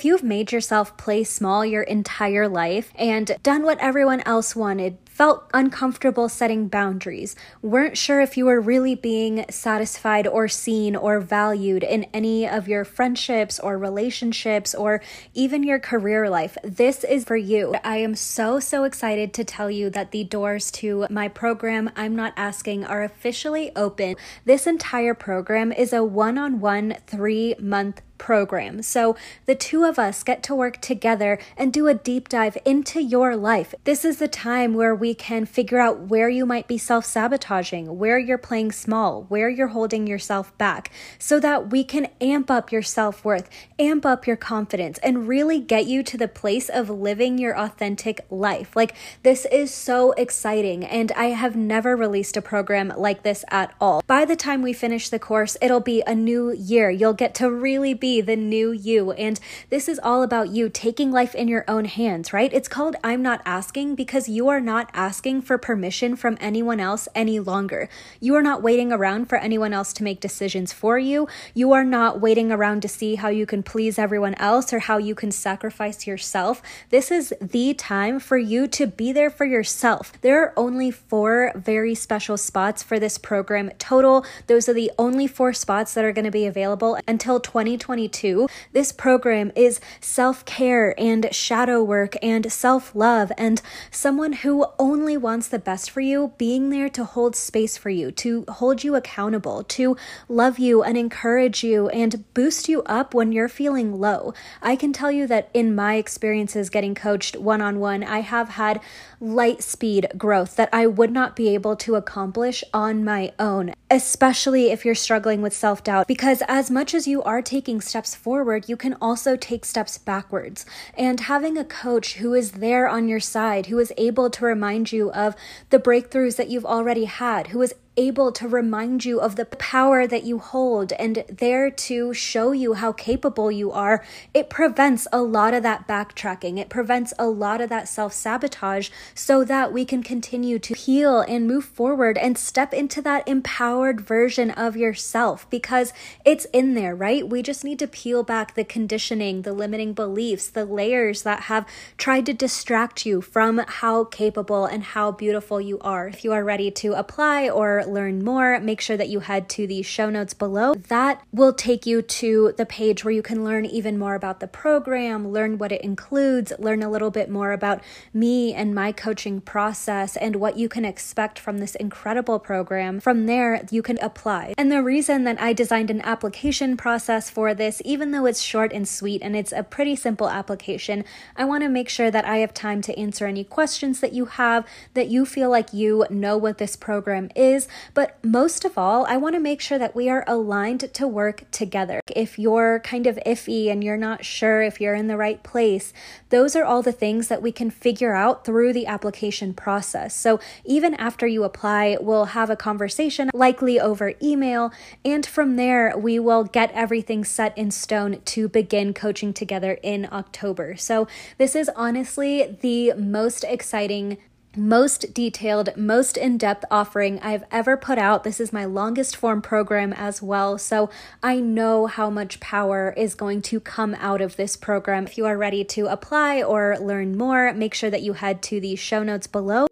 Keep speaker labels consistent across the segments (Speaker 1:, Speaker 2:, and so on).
Speaker 1: If you've made yourself play small your entire life and done what everyone else wanted, felt uncomfortable setting boundaries, weren't sure if you were really being satisfied or seen or valued in any of your friendships or relationships or even your career life, this is for you. I am so, so excited to tell you that the doors to my program, I'm Not Asking, are officially open. This entire program is a one on one three month program. So the two of us get to work together and do a deep dive into your life. This is the time where we can figure out where you might be self sabotaging, where you're playing small, where you're holding yourself back, so that we can amp up your self worth, amp up your confidence, and really get you to the place of living your authentic life. Like, this is so exciting, and I have never released a program like this at all. By the time we finish the course, it'll be a new year. You'll get to really be the new you. And this is all about you taking life in your own hands, right? It's called I'm Not Asking because you are not asking for permission from anyone else any longer. You are not waiting around for anyone else to make decisions for you. You are not waiting around to see how you can please everyone else or how you can sacrifice yourself. This is the time for you to be there for yourself. There are only four very special spots for this program total. Those are the only four spots that are going to be available until 2022. This program is self care and shadow work and self love, and someone who only wants the best for you being there to hold space for you, to hold you accountable, to love you and encourage you and boost you up when you're feeling low. I can tell you that in my experiences getting coached one on one, I have had light speed growth that I would not be able to accomplish on my own, especially if you're struggling with self doubt. Because as much as you are taking steps forward, you can also take steps backwards. And having a coach who is there on your side, who is able to remind you of the breakthroughs that you've already had, who is able to remind you of the power that you hold and there to show you how capable you are, it prevents a lot of that backtracking. It prevents a lot of that self sabotage so that we can continue to heal and move forward and step into that empowered version of yourself because it's in there, right? We just need to peel back the conditioning, the limiting beliefs, the layers that have tried to distract you from how capable and how beautiful you are. If you are ready to apply or learn more, make sure that you head to the show notes below. That will take you to the page where you can learn even more about the program, learn what it includes, learn a little bit more about me and my coaching process and what you can expect from this incredible program. From there, you can apply. And the reason that I designed an application process for this, even though it's short and sweet and it's a pretty simple application, I want to make sure that I have time to answer any questions that you have, that you feel like you know what this program is, but most of all, I want to make sure that we are aligned to work together. If you're kind of iffy and you're not sure if you're in the right place, those are all the things that we can figure out through the application process. So even after you apply, we'll have a conversation, likely over email, and from there, we will get everything set in stone to begin coaching together in October. So this is honestly the most exciting most detailed, most in depth offering I've ever put out. This is my longest form program as well. So I know how much power is going to come out of this program. If you are ready to apply or learn more, make sure that you head to the show notes below.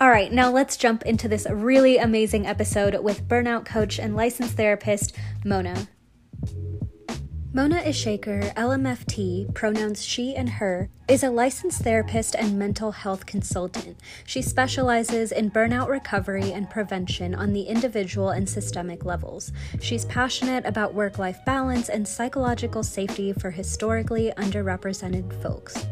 Speaker 1: All right, now let's jump into this really amazing episode with burnout coach and licensed therapist Mona. Mona Eshaiker, LMFT, pronouns she and her, is a licensed therapist and mental health consultant. She specializes in burnout recovery and prevention on the individual and systemic levels. She's passionate about work life balance and psychological safety for historically underrepresented folks.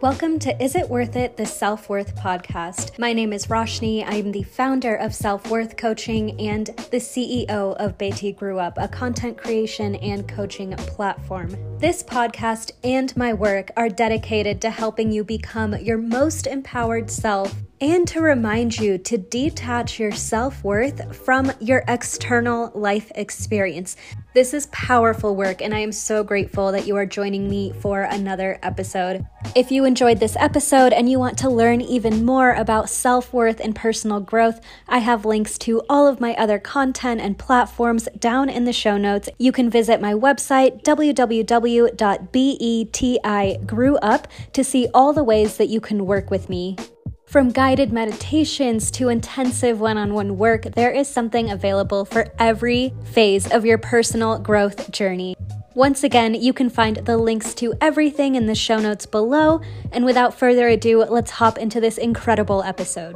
Speaker 1: Welcome to Is It Worth It, the Self Worth podcast. My name is Roshni. I'm the founder of Self Worth Coaching and the CEO of Beti Grew Up, a content creation and coaching platform. This podcast and my work are dedicated to helping you become your most empowered self and to remind you to detach your self worth from your external life experience. This is powerful work, and I am so grateful that you are joining me for another episode. If you enjoyed this episode and you want to learn even more about self worth and personal growth, I have links to all of my other content and platforms down in the show notes. You can visit my website, www.betigrew.up, to see all the ways that you can work with me. From guided meditations to intensive one on one work, there is something available for every phase of your personal growth journey. Once again, you can find the links to everything in the show notes below. And without further ado, let's hop into this incredible episode.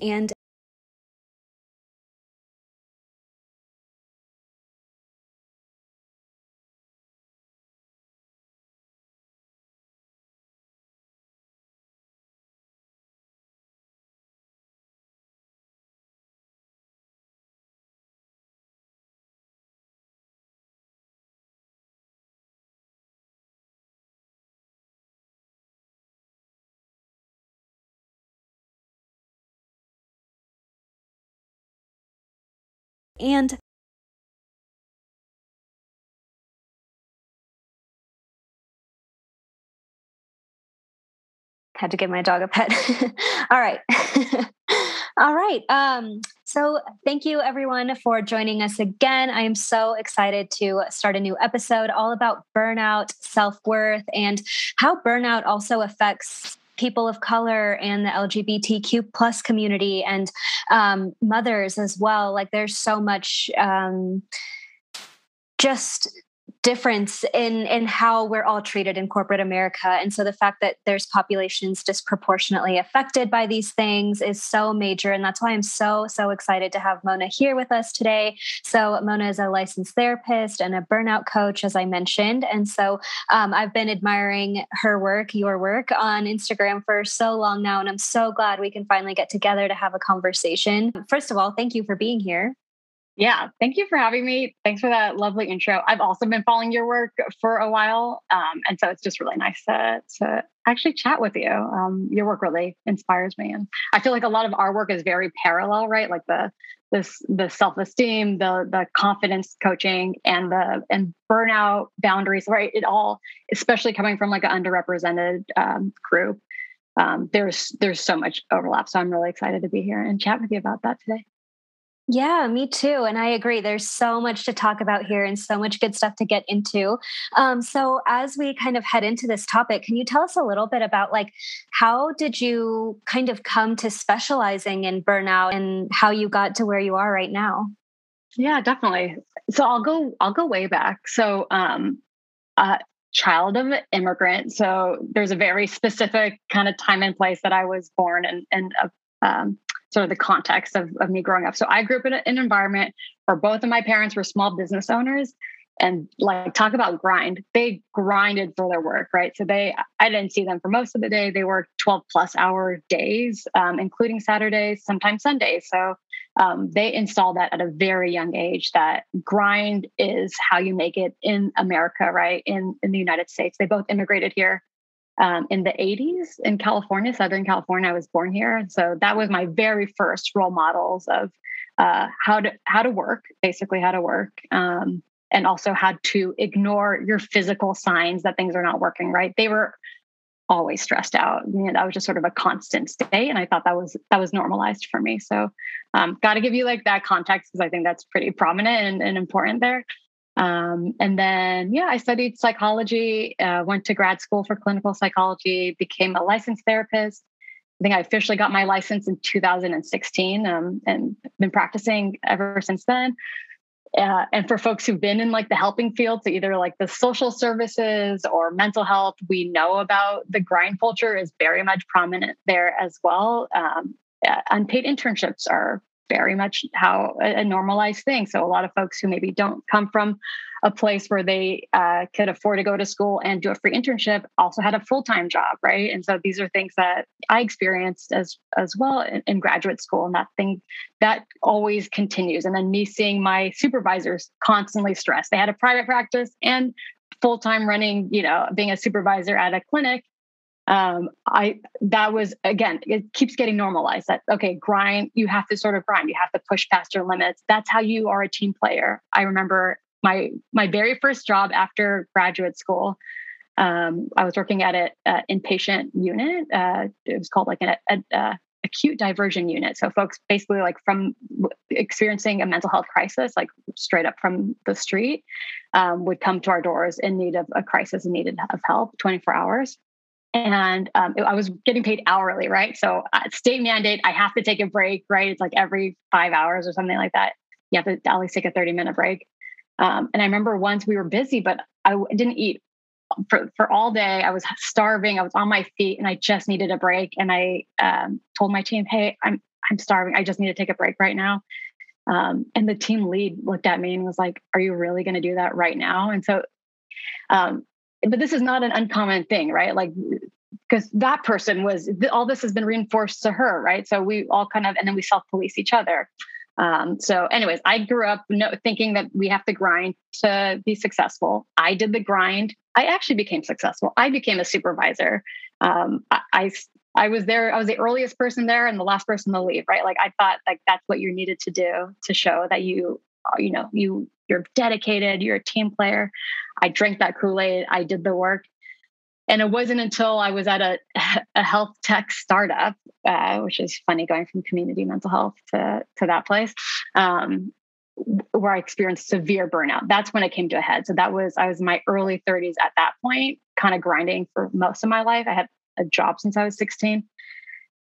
Speaker 1: And and had to give my dog a pet. All right. All right. Um, so, thank you everyone for joining us again. I am so excited to start a new episode all about burnout, self worth, and how burnout also affects people of color and the LGBTQ plus community and um, mothers as well. Like there's so much um, just difference in in how we're all treated in corporate America. And so the fact that there's populations disproportionately affected by these things is so major. And that's why I'm so, so excited to have Mona here with us today. So Mona is a licensed therapist and a burnout coach, as I mentioned. And so um, I've been admiring her work, your work on Instagram for so long now. And I'm so glad we can finally get together to have a conversation. First of all, thank you for being here.
Speaker 2: Yeah, thank you for having me. Thanks for that lovely intro. I've also been following your work for a while, um, and so it's just really nice to to actually chat with you. Um, your work really inspires me, and I feel like a lot of our work is very parallel, right? Like the this the self esteem, the the confidence coaching, and the and burnout boundaries, right? It all, especially coming from like an underrepresented um, group, um, there's there's so much overlap. So I'm really excited to be here and chat with you about that today.
Speaker 1: Yeah, me too. And I agree. There's so much to talk about here and so much good stuff to get into. Um, so, as we kind of head into this topic, can you tell us a little bit about like how did you kind of come to specializing in burnout and how you got to where you are right now?
Speaker 2: Yeah, definitely. So I'll go. I'll go way back. So, um, uh, child of an immigrant. So there's a very specific kind of time and place that I was born and and uh, um, sort of the context of, of me growing up. So I grew up in a, an environment where both of my parents were small business owners and like talk about grind. They grinded for their work right? So they i didn't see them for most of the day. They worked 12 plus hour days um, including saturdays sometimes sundays. So um, they installed that at a very young age that grind is how you make it in america right? In in the united states. They both immigrated here um, in the 80s in California, Southern California. I was born here. And so that was my very first role models of uh, how to how to work, basically how to work. Um, and also how to ignore your physical signs that things are not working right. They were always stressed out. You know, that was just sort of a constant state. And I thought that was that was normalized for me. So um, got to give you like that context because I think that's pretty prominent and, and important there. Um, and then, yeah, I studied psychology, uh, went to grad school for clinical psychology, became a licensed therapist. I think I officially got my license in 2016 um, and been practicing ever since then. Uh, and for folks who've been in like the helping field, so either like the social services or mental health, we know about the grind culture is very much prominent there as well. Um, uh, unpaid internships are very much how a, a, normalized thing. So a lot of folks who maybe don't come from a place where they uh, could afford to go to school and do a free internship also had a full time job, right? And so these are things that I experienced as as well in, in graduate school, and that thing that always continues. And then me seeing my supervisors constantly stressed. They had a private practice and full time running, you know, being a supervisor at a clinic um, I that was again, it keeps getting normalized that okay, grind, you have to sort of grind, you have to push past your limits. That's how you are a team player. I remember my my very first job after graduate school. Um, I was working at an inpatient unit. Uh, it was called like an a, a, acute diversion unit. So folks basically like from experiencing a mental health crisis, like straight up from the street, um, would come to our doors in need of a crisis and needed of help 24 hours and um, I was getting paid hourly, right? So uh, state mandate, I have to take a break, right? It's like every five hours or something like that. You have to at least take a 30 minute break. Um, and I remember once we were busy, but I didn't eat for, for all day. I was starving. I was on my feet and I just needed a break. And I um, told my team, hey, I'm, I'm starving. I just need to take a break right now. Um, and the team lead looked at me and was like, Are you really going to do that right now? And so, um, but this is not an uncommon thing, right? Like, because that person was all this has been reinforced to her, right? So we all kind of, and then we self police each other. Um, so, anyways, I grew up no, thinking that we have to grind to be successful. I did the grind. I actually became successful. I became a supervisor. Um, I, I, I was there. I was the earliest person there and the last person to leave. Right? Like I thought, like that's what you needed to do to show that you, you know, you you're dedicated. You're a team player. I drank that Kool Aid. I did the work. And it wasn't until I was at a, a health tech startup, uh, which is funny going from community mental health to, to that place, um, where I experienced severe burnout. That's when it came to a head. So that was, I was in my early 30s at that point, kind of grinding for most of my life. I had a job since I was 16.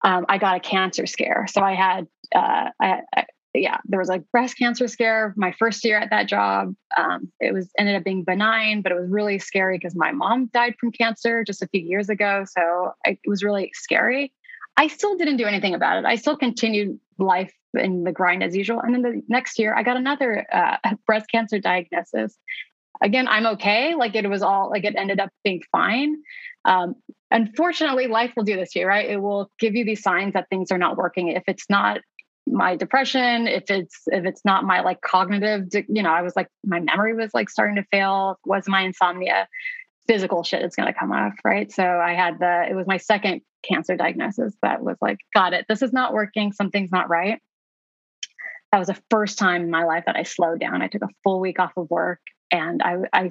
Speaker 2: Um, I got a cancer scare. So I had, uh, I, I, yeah, there was a breast cancer scare my first year at that job. Um, it was ended up being benign, but it was really scary because my mom died from cancer just a few years ago. So it was really scary. I still didn't do anything about it. I still continued life in the grind as usual. And then the next year, I got another uh, breast cancer diagnosis. Again, I'm okay. Like it was all like it ended up being fine. Um, unfortunately, life will do this to you, right? It will give you these signs that things are not working. If it's not my depression if it's if it's not my like cognitive you know i was like my memory was like starting to fail was my insomnia physical shit is going to come off right? So i had the it was my second cancer diagnosis that was like got it. This is not working something's not right. That was the first time in my life that i slowed down. I took a full week off of work and i i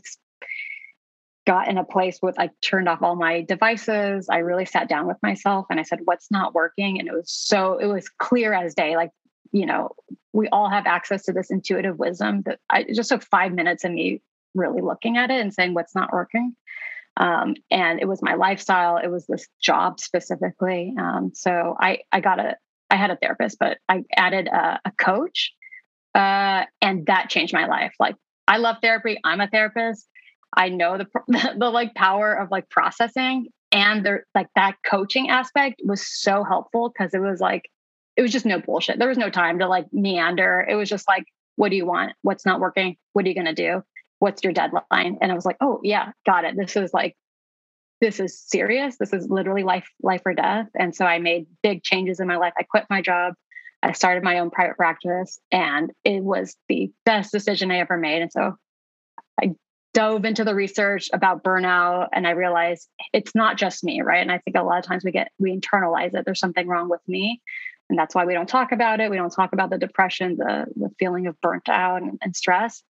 Speaker 2: got in a place with I turned off all my devices. I really sat down with myself and I said, what's not working? And it was so, it was clear as day. Like, you know, we all have access to this intuitive wisdom that I just took five minutes of me really looking at it and saying what's not working. Um, and it was my lifestyle. It was this job specifically. Um, so I, I got a, I had a therapist, but I added a, a coach, uh, and that changed my life. Like I love therapy. I'm a therapist. I know the, the, the like power of like processing and there like that coaching aspect was so helpful because it was like it was just no bullshit. There was no time to like meander. It was just like, what do you want? What's not working? What are you gonna do? What's your deadline? And I was like, oh yeah, got it. This is like this is serious. This is literally life, life or death. And so I made big changes in my life. I quit my job. I started my own private practice and it was the best decision I ever made. And so I dove into the research about burnout and I realized it's not just me, right? And I think a lot of times we get we internalize it. There's something wrong with me. And that's why we don't talk about it. We don't talk about the depression, the the feeling of burnt out and, and stress.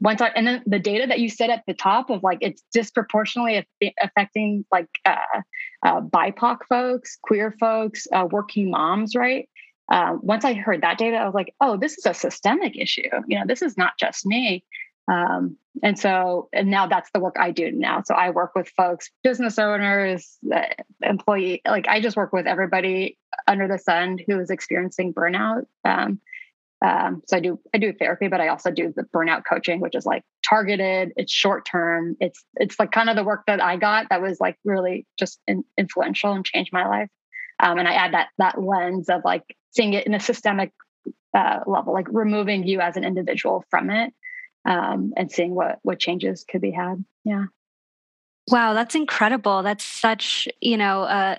Speaker 2: Once I, and then the data that you said at the top of like it's disproportionately affecting like uh, uh, BIPOC folks, queer folks, uh, working moms, right? Uh, once I heard that data, I was like, oh, this is a systemic issue. You know, this is not just me. Um, and so, and now that's the work I do now. So I work with folks, business owners, uh, employee, like I just work with everybody under the sun who is experiencing burnout. Um, um, so I do I do therapy, but I also do the burnout coaching, which is like targeted. It's short term. It's it's like kind of the work that I got that was like really just in, influential and changed my life. Um, and I add that that lens of like seeing it in a systemic uh, level, like removing you as an individual from it um, and seeing what what changes could be had. Yeah.
Speaker 1: Wow, that's incredible. That's such you know uh,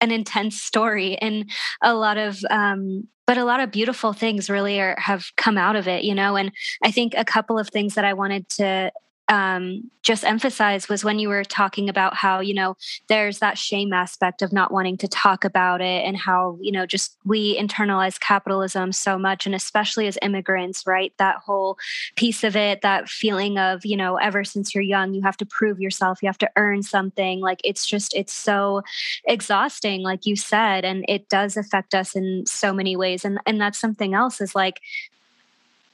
Speaker 1: an intense story, and a lot of um, but a lot of beautiful things really are, have come out of it. You know, and I think a couple of things that I wanted to um, just emphasize was when you were talking about how you know there's that shame aspect of not wanting to talk about it and how you know just we internalize capitalism so much and especially as immigrants right? That whole piece of it that feeling of you know ever since you're young you have to prove yourself you have to earn something. Like it's just it's so exhausting like you said and it does affect us in so many ways. And and that's something else is like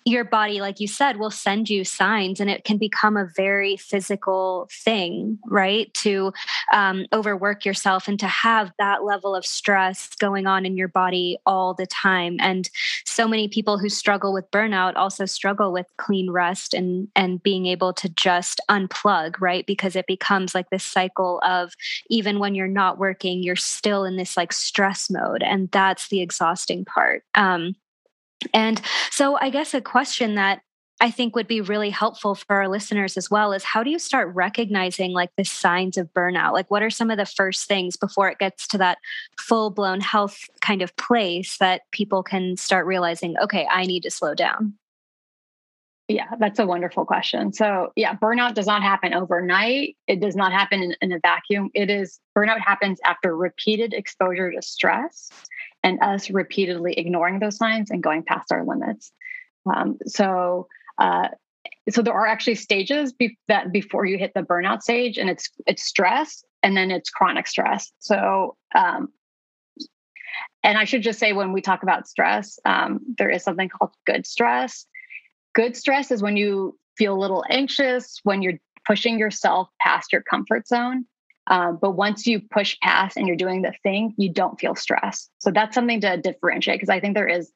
Speaker 1: your body, like you said, will send you signs and it can become a very physical thing, right? To um, overwork yourself and to have that level of stress going on in your body all the time. And so many people who struggle with burnout also struggle with clean rest and, and being able to just unplug, right? Because it becomes like this cycle of even when you're not working, you're still in this like stress mode. And that's the exhausting part. Um, and so, I guess a question that I think would be really helpful for our listeners as well is how do you start recognizing like the signs of burnout? Like, what are some of the first things before it gets to that full blown health kind of place that people can start realizing, okay, I need to slow down?
Speaker 2: Yeah, that's a wonderful question. So, yeah, burnout does not happen overnight. It does not happen in, in a vacuum. It is burnout happens after repeated exposure to stress and us repeatedly ignoring those signs and going past our limits. Um, so, uh, so there are actually stages be- that before you hit the burnout stage, and it's it's stress, and then it's chronic stress. So, um, and I should just say when we talk about stress, um, there is something called good stress. Good stress is when you feel a little anxious, when you're pushing yourself past your comfort zone. Um, but once you push past and you're doing the thing, you don't feel stress. So that's something to differentiate because I think there is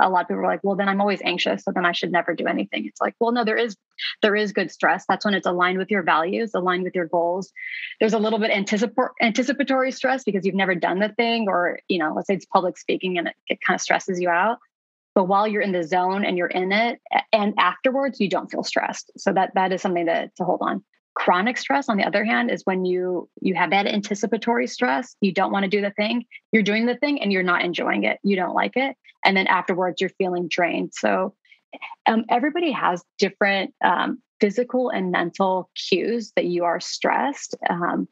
Speaker 2: a lot of people are like, well, then I'm always anxious, so then I should never do anything. It's like, well, no, there is there is good stress. That's when it's aligned with your values, aligned with your goals. There's a little bit anticip- anticipatory stress because you've never done the thing, or you know, let's say it's public speaking and it, it kind of stresses you out. But while you're in the zone and you're in it, and afterwards, you don't feel stressed. So that that is something to to hold on. Chronic stress, on the other hand, is when you you have that anticipatory stress. You don't want to do the thing. You're doing the thing and you're not enjoying it. You don't like it, and then afterwards you're feeling drained. So um, everybody has different um, physical and mental cues that you are stressed. Um,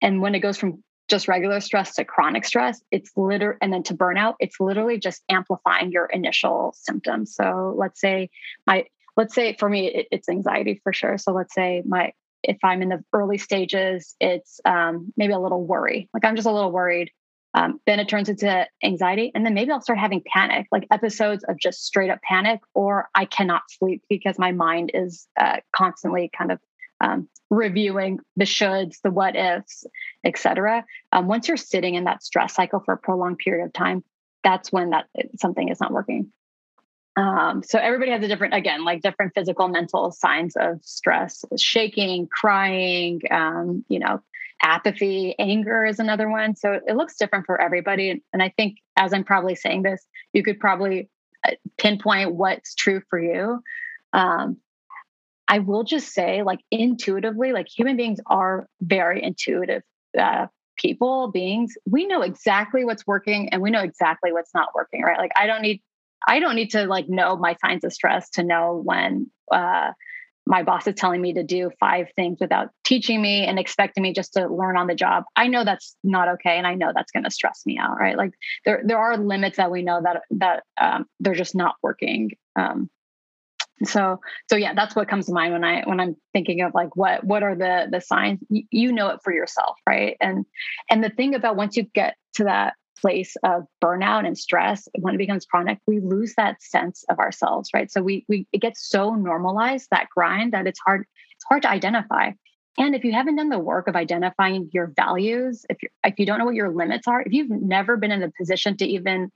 Speaker 2: and when it goes from just regular stress to chronic stress, it's literally, and then to burnout, it's literally just amplifying your initial symptoms. So let's say my, let's say for me, it, it's anxiety for sure. So let's say my, if I'm in the early stages, it's um, maybe a little worry. Like I'm just a little worried. Um, then it turns into anxiety. And then maybe I'll start having panic, like episodes of just straight up panic, or I cannot sleep because my mind is uh, constantly kind of um, reviewing the shoulds, the what ifs, etc. Um, once you're sitting in that stress cycle for a prolonged period of time, that's when that something is not working. Um, so everybody has a different, again, like different physical, mental signs of stress: shaking, crying, um, you know, apathy, anger is another one. So it looks different for everybody. And I think, as I'm probably saying this, you could probably uh, pinpoint what's true for you. Um, I will just say, like intuitively, like human beings are very intuitive uh, people, beings. We know exactly what's working and we know exactly what's not working, right? Like I don't need I don't need to like know my signs of stress to know when uh, my boss is telling me to do five things without teaching me and expecting me just to learn on the job. I know that's not okay, and I know that's going to stress me out. Right? Like there, there are limits that we know that that um, they're just not working. Um, so, so yeah, that's what comes to mind when I when I'm thinking of like what what are the the signs. You, you know it for yourself, right? And and the thing about once you get to that place of burnout and stress when it becomes chronic we lose that sense of ourselves right? So we we it gets so normalized that grind that it's hard it's hard to identify. And if you haven't done the work of identifying your values if you if you don't know what your limits are if you've never been in a position to even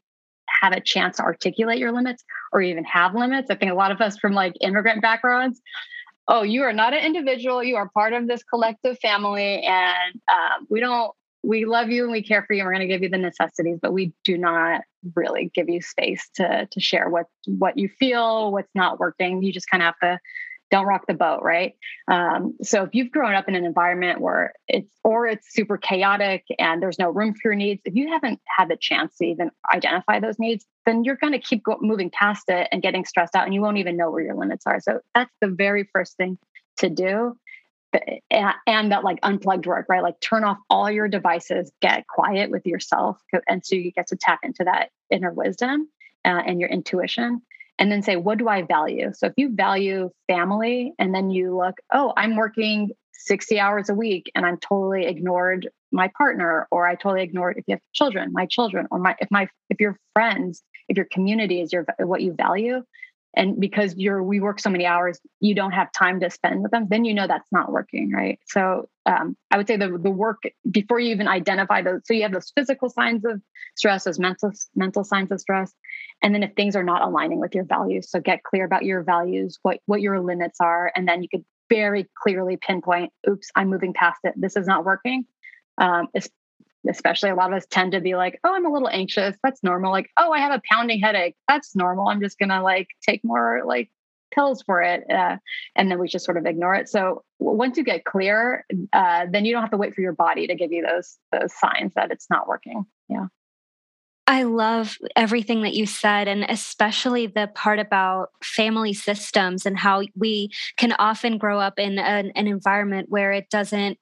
Speaker 2: have a chance to articulate your limits or even have limits i think a lot of us from like immigrant backgrounds oh you are not an individual you are part of this collective family and um, we don't we love you and we care for you and we're going to give you the necessities but we do not really give you space to to share what what you feel what's not working. You just kind of have to don't rock the boat right? Um, so if you've grown up in an environment where it's or it's super chaotic and there's no room for your needs if you haven't had the chance to even identify those needs then you're going to keep go- moving past it and getting stressed out and you won't even know where your limits are. So that's the very first thing to do and that like unplugged work, right? Like turn off all your devices, get quiet with yourself. And so you get to tap into that inner wisdom uh, and your intuition. And then say, what do I value? So if you value family and then you look, oh, I'm working 60 hours a week and I'm totally ignored my partner, or I totally ignored if you have children, my children, or my if my if your friends, if your community is your what you value, and because you're we work so many hours you don't have time to spend with them then you know that's not working right? So um, i would say the, the work before you even identify those so you have those physical signs of stress those mental mental signs of stress and then if things are not aligning with your values so get clear about your values what what your limits are and then you could very clearly pinpoint oops i'm moving past it. This is not working. Um, especially a lot of us tend to be like, oh, I'm a little anxious. That's normal. Like, oh, I have a pounding headache. That's normal. I'm just going to like take more like pills for it. Uh, and then we just sort of ignore it. So once you get clear, uh, then you don't have to wait for your body to give you those, those signs that it's not working. Yeah.
Speaker 1: I love everything that you said, and especially the part about family systems and how we can often grow up in an, an environment where it doesn't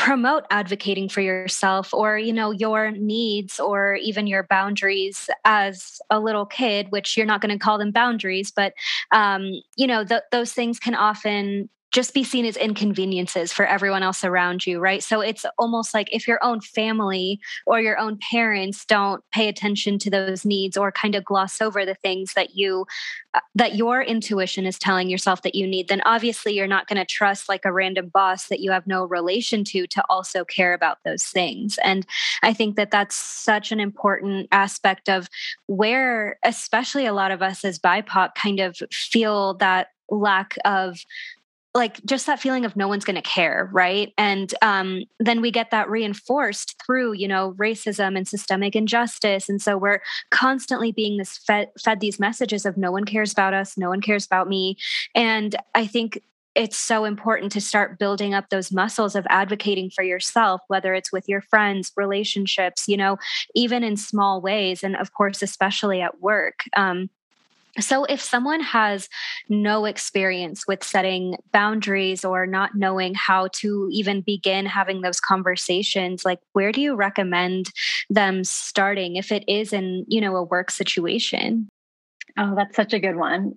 Speaker 1: promote advocating for yourself or you know your needs or even your boundaries as a little kid which you're not going to call them boundaries but um, you know th- those things can often just be seen as inconveniences for everyone else around you, right? So it's almost like if your own family or your own parents don't pay attention to those needs or kind of gloss over the things that you uh, that your intuition is telling yourself that you need, then obviously you're not going to trust like a random boss that you have no relation to to also care about those things. And I think that that's such an important aspect of where especially a lot of us as BIPOC kind of feel that lack of like just that feeling of no one's going to care right? And um, then we get that reinforced through you know racism and systemic injustice. And so we're constantly being this fed, fed these messages of no one cares about us no one cares about me. And i think it's so important to start building up those muscles of advocating for yourself whether it's with your friends relationships you know even in small ways and of course especially at work. Um, so, if someone has no experience with setting boundaries or not knowing how to even begin having those conversations, like where do you recommend them starting if it is in, you know, a work situation?
Speaker 2: Oh, that's such a good one.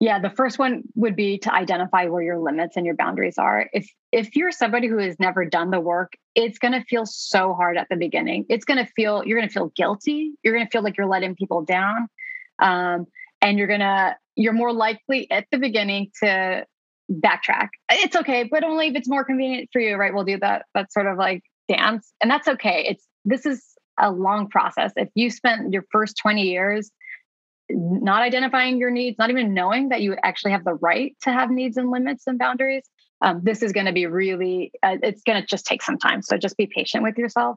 Speaker 2: Yeah, the first one would be to identify where your limits and your boundaries are. If if you're somebody who has never done the work, it's going to feel so hard at the beginning. It's going to feel you're going to feel guilty. You're going to feel like you're letting people down. Um, and you're gonna you're more likely at the beginning to backtrack. It's okay but only if it's more convenient for you right? We'll do that that sort of like dance and that's okay. It's this is a long process. If you spent your first 20 years not identifying your needs not even knowing that you actually have the right to have needs and limits and boundaries um, this is going to be really uh, it's going to just take some time. So just be patient with yourself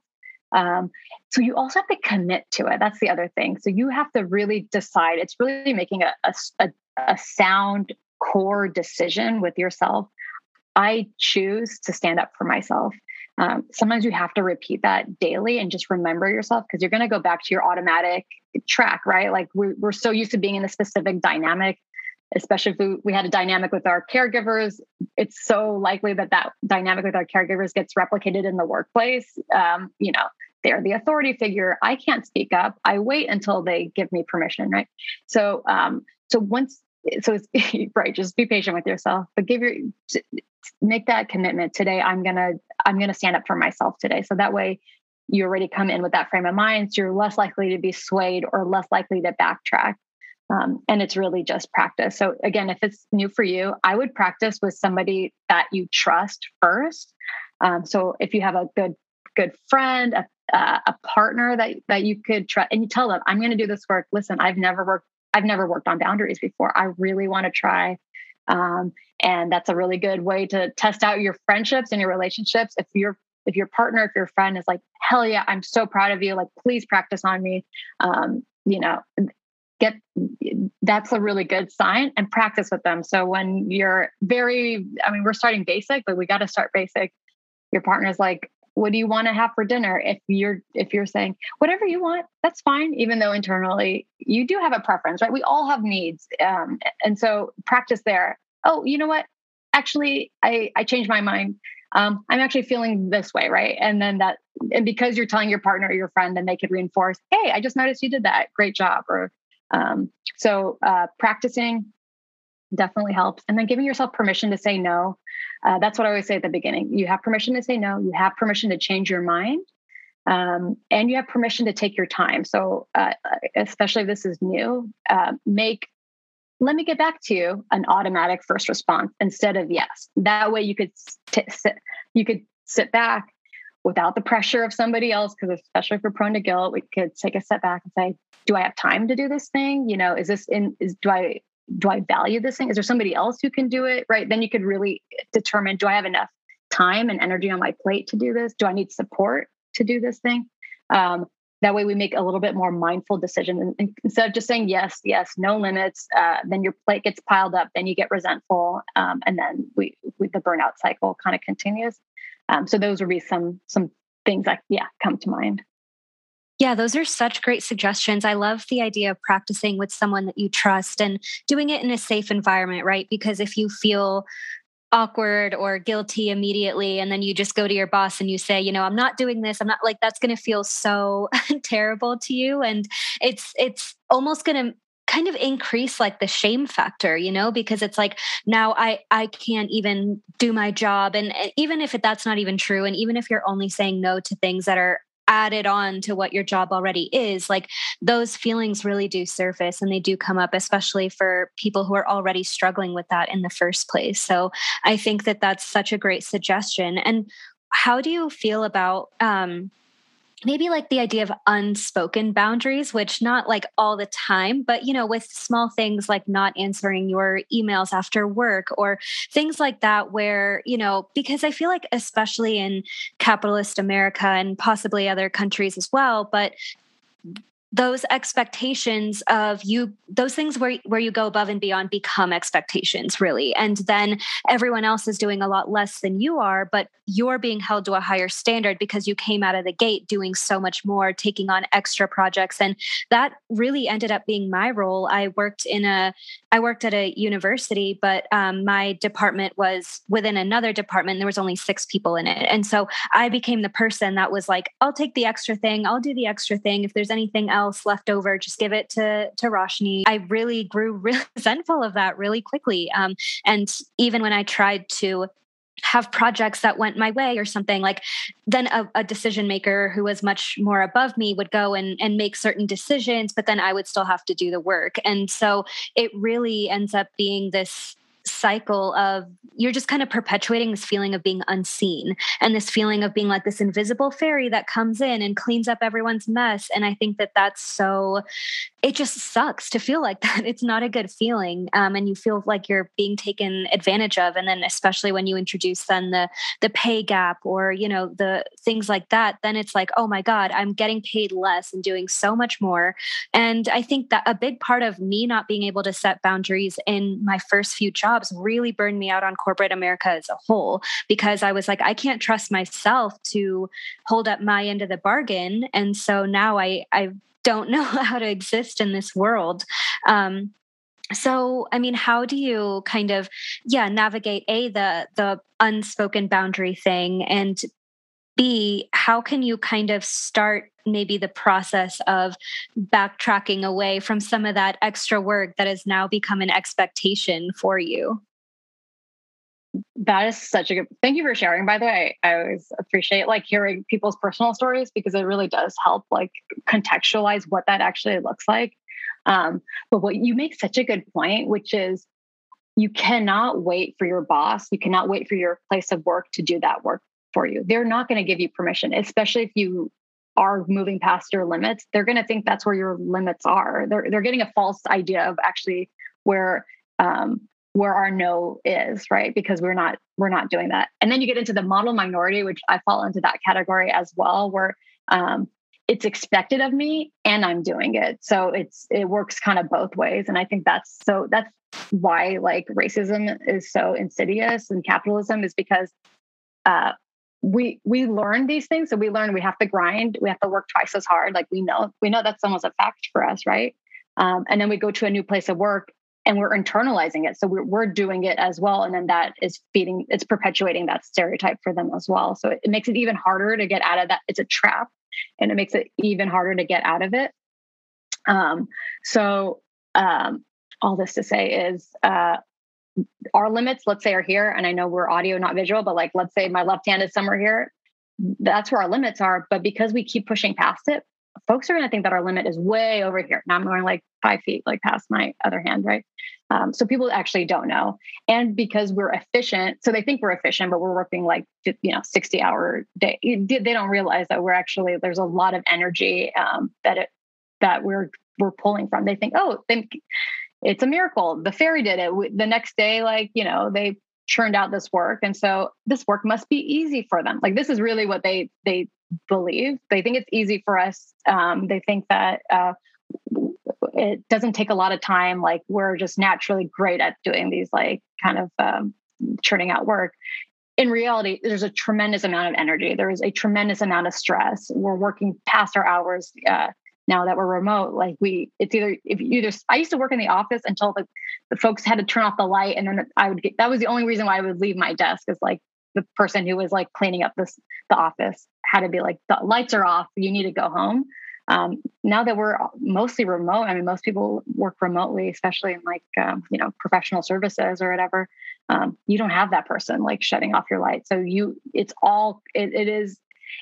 Speaker 2: um, so you also have to commit to it. That's the other thing. So you have to really decide. It's really making a, a, a sound core decision with yourself. I choose to stand up for myself. Um, sometimes you have to repeat that daily and just remember yourself because you're going to go back to your automatic track, right? Like we're, we're so used to being in a specific dynamic, especially if we, we had a dynamic with our caregivers. It's so likely that that dynamic with our caregivers gets replicated in the workplace. Um, you know, they're the authority figure. I can't speak up. I wait until they give me permission, right? So, um, so once, so it's right. Just be patient with yourself, but give your make that commitment today. I'm gonna I'm gonna stand up for myself today. So that way, you already come in with that frame of mind. So you're less likely to be swayed or less likely to backtrack. Um, and it's really just practice. So again, if it's new for you, I would practice with somebody that you trust first. Um, so if you have a good good friend, a uh, a partner that that you could try and you tell them i'm going to do this work. Listen i've never worked i've never worked on boundaries before. I really want to try. Um, and that's a really good way to test out your friendships and your relationships. If your if your partner if your friend is like hell yeah i'm so proud of you. Like please practice on me. Um, you know get that's a really good sign and practice with them. So when you're very i mean we're starting basic but we got to start basic. Your partner's like what do you want to have for dinner? If you're if you're saying whatever you want that's fine even though internally you do have a preference right? We all have needs um, and so practice there. Oh you know what? Actually i i changed my mind. Um, i'm actually feeling this way right? And then that and because you're telling your partner or your friend then they could reinforce hey i just noticed you did that. Great job or um, so uh, practicing definitely helps. And then giving yourself permission to say no. Uh, that's what I always say at the beginning. You have permission to say no. You have permission to change your mind. Um, and you have permission to take your time. So, uh, especially if this is new, uh, make let me get back to you an automatic first response instead of yes that way you could sit you could sit back without the pressure of somebody else because especially if we're prone to guilt we could take a step back and say do i have time to do this thing? You know is this in is do i do i value this thing? Is there somebody else who can do it? Right? Then you could really determine do i have enough time and energy on my plate to do this? Do i need support to do this thing? Um, that way we make a little bit more mindful decision and instead of just saying yes yes no limits uh, then your plate gets piled up then you get resentful um, and then we, we, the burnout cycle kind of continues um, so those would be some some things that yeah come to mind
Speaker 1: yeah, those are such great suggestions. I love the idea of practicing with someone that you trust and doing it in a safe environment, right? Because if you feel awkward or guilty immediately and then you just go to your boss and you say you know i'm not doing this i'm not like that's going to feel so terrible to you and it's it's almost going to kind of increase like the shame factor you know because it's like now i i can't even do my job and even if that's not even true and even if you're only saying no to things that are added on to what your job already is like those feelings really do surface and they do come up especially for people who are already struggling with that in the first place so i think that that's such a great suggestion and how do you feel about um, maybe like the idea of unspoken boundaries which not like all the time but you know with small things like not answering your emails after work or things like that where you know because i feel like especially in capitalist america and possibly other countries as well but those expectations of you those things where where you go above and beyond become expectations really. And then everyone else is doing a lot less than you are but you're being held to a higher standard because you came out of the gate doing so much more taking on extra projects. And that really ended up being my role. I worked in a i worked at a university but um, my department was within another department. There was only six people in it. And so i became the person that was like i'll take the extra thing. I'll do the extra thing. If there's anything else else left over, just give it to to Roshni. I really grew resentful of that really quickly. Um, and even when I tried to have projects that went my way or something like then a, a, decision maker who was much more above me would go and, and make certain decisions but then i would still have to do the work and so it really ends up being this cycle of you're just kind of perpetuating this feeling of being unseen and this feeling of being like this invisible fairy that comes in and cleans up everyone's mess. And i think that that's so it just sucks to feel like that. It's not a good feeling um, and you feel like you're being taken advantage of. And then especially when you introduce then the the pay gap or you know the things like that then it's like oh my god i'm getting paid less and doing so much more. And i think that a big part of me not being able to set boundaries in my first few jobs jobs really burned me out on corporate America as a whole because I was like, I can't trust myself to hold up my end of the bargain. And so now I, I don't know how to exist in this world. Um, so i mean how do you kind of yeah navigate a the the unspoken boundary thing and b how can you kind of start maybe the process of backtracking away from some of that extra work that has now become an expectation for you?
Speaker 2: That is such a good thank you for sharing. By the way i always appreciate like hearing people's personal stories because it really does help like contextualize what that actually looks like. Um, but what you make such a good point which is you cannot wait for your boss you cannot wait for your place of work to do that work for you they're not going to give you permission especially if you are moving past your limits, they're going to think that's where your limits are. They're they're getting a false idea of actually where um, where our no is, right? Because we're not we're not doing that. And then you get into the model minority, which I fall into that category as well, where um, it's expected of me and I'm doing it. So it's it works kind of both ways. And I think that's so that's why like racism is so insidious and capitalism is because uh, we we learn these things. So we learn we have to grind. We have to work twice as hard. Like we know we know that's almost a fact for us right? Um, and then we go to a new place of work and we're internalizing it. So we're, we're doing it as well. And then that is feeding it's perpetuating that stereotype for them as well. So it, it makes it even harder to get out of that. It's a trap and it makes it even harder to get out of it. Um, so um, all this to say is uh, our limits, let's say, are here. And I know we're audio, not visual, but like, let's say my left hand is somewhere here. That's where our limits are. But because we keep pushing past it folks are going to think that our limit is way over here. Now I'm going like five feet, like past my other hand, right? Um, so people actually don't know. And because we're efficient, so they think we're efficient, but we're working like, you know, 60 hour day. They don't realize that we're actually, there's a lot of energy um, that it, that we're, we're pulling from. They think, oh, think it's a miracle. The fairy did it. The next day, like, you know, they churned out this work. And so this work must be easy for them. Like this is really what they, they believe. They think it's easy for us. Um, they think that, uh, it doesn't take a lot of time. Like we're just naturally great at doing these like kind of um, churning out work. In reality, there's a tremendous amount of energy. There is a tremendous amount of stress. We're working past our hours uh, now that we're remote. Like we, it's either if you either. I used to work in the office until the, the folks had to turn off the light, and then I would get. That was the only reason why I would leave my desk. Is like the person who was like cleaning up this the office had to be like the lights are off. You need to go home um, now that we're mostly remote, I mean, most people work remotely, especially in like, um, you know, professional services or whatever. Um, you don't have that person like shutting off your light. So you, it's all, it, it is,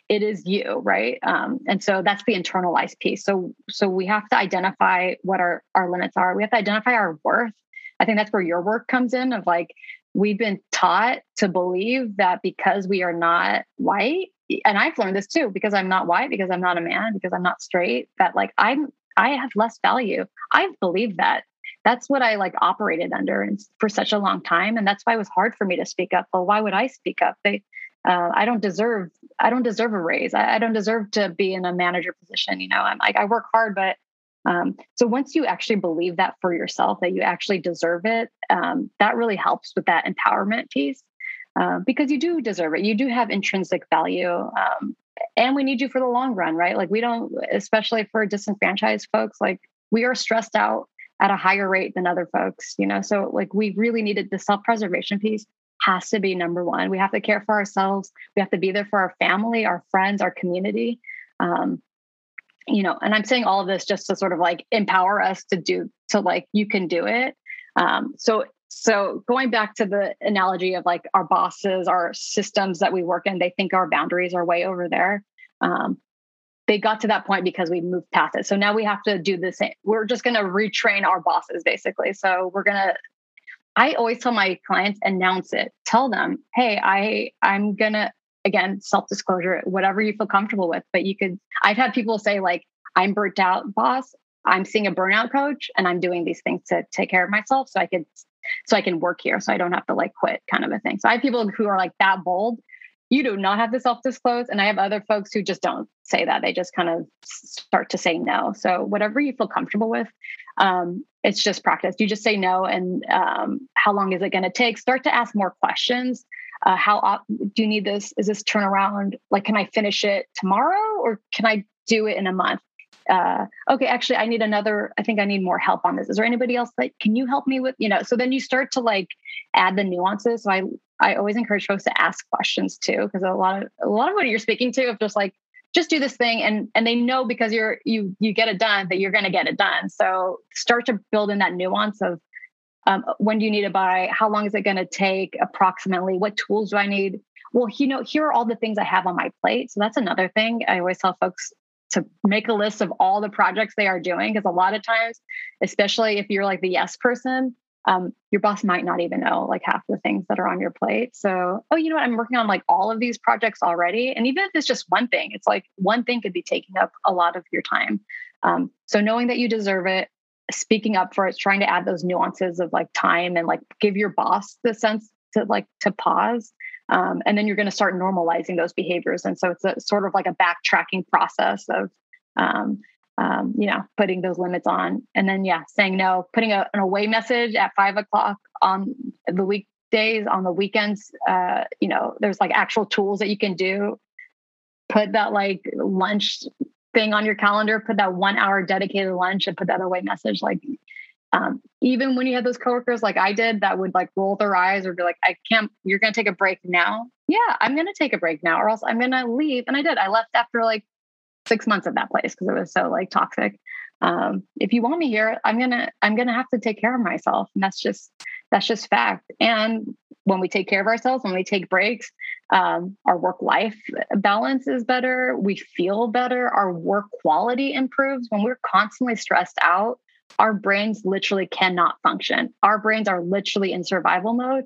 Speaker 2: it is you, right? Um, and so that's the internalized piece. So, so we have to identify what our, our limits are. We have to identify our worth. I think that's where your work comes in of like, we've been taught to believe that because we are not white and I've learned this too because I'm not white, because I'm not a man, because I'm not straight, that like I'm I have less value. I've believed that. That's what I like operated under and for such a long time. And that's why it was hard for me to speak up. Well, why would I speak up? They uh, I don't deserve I don't deserve a raise. I, I, don't deserve to be in a manager position. You know, I'm like I work hard, but um, so once you actually believe that for yourself that you actually deserve it, um, that really helps with that empowerment piece. Uh, because you do deserve it. You do have intrinsic value. Um, and we need you for the long run, right? Like we don't, especially for disenfranchised folks, like we are stressed out at a higher rate than other folks, you know? So like we really needed the self-preservation piece has to be number one. We have to care for ourselves. We have to be there for our family, our friends, our community. Um, you know, and I'm saying all of this just to sort of like empower us to do to like you can do it. Um, so so going back to the analogy of like our bosses, our systems that we work in, they think our boundaries are way over there. Um, they got to that point because we moved past it. So now we have to do the same. We're just going to retrain our bosses basically. So we're going to I always tell my clients announce it. Tell them, "Hey, I I'm going to again, self-disclosure, whatever you feel comfortable with, but you could I've had people say like, "I'm burnt out, boss. I'm seeing a burnout coach and I'm doing these things to take care of myself so I could so I can work here so I don't have to like quit kind of a thing. So I have people who are like that bold. You do not have to self disclose. And I have other folks who just don't say that. They just kind of start to say no. So whatever you feel comfortable with, um, it's just practice. You just say no. And um, how long is it going to take? Start to ask more questions. Uh, how op- do you need this? Is this turnaround? Like, can I finish it tomorrow or can I do it in a month? uh, okay, actually, I need another, I think I need more help on this. Is there anybody else that can you help me with? You know, so then you start to like add the nuances. So I, I always encourage folks to ask questions too, because a lot of, a lot of what you're speaking to, of just like, just do this thing and and they know because you're you you get it done that you're going to get it done. So start to build in that nuance of um, when do you need to buy? How long is it going to take approximately? What tools do i need? Well you know here are all the things i have on my plate. So that's another thing i always tell folks to make a list of all the projects they are doing because a lot of times especially if you're like the yes person um, your boss might not even know like half the things that are on your plate. So oh you know what? I'm working on like all of these projects already. And even if it's just one thing it's like one thing could be taking up a lot of your time. Um, so knowing that you deserve it speaking up for it trying to add those nuances of like time and like give your boss the sense to like to pause um, and then you're going to start normalizing those behaviors. And so it's a sort of like a backtracking process of, um, um, you know, putting those limits on. And then, yeah, saying no, putting a, an away message at five o'clock on the weekdays, on the weekends. Uh, you know, there's like actual tools that you can do. Put that like lunch thing on your calendar, put that one hour dedicated lunch and put that away message like um, even when you had those coworkers like I did that would like roll their eyes or be like, I can't, you're going to take a break now. Yeah, I'm going to take a break now or else I'm going to leave. And I did. I left after like six months of that place because it was so like toxic. Um, if you want me here, I'm to, I'm to have to take care of myself. And that's just, that's just fact. And when we take care of ourselves, when we take breaks, Um, our work life balance is better. We feel better. Our work quality improves. When we're constantly stressed out, our brains literally cannot function. Our brains are literally in survival mode.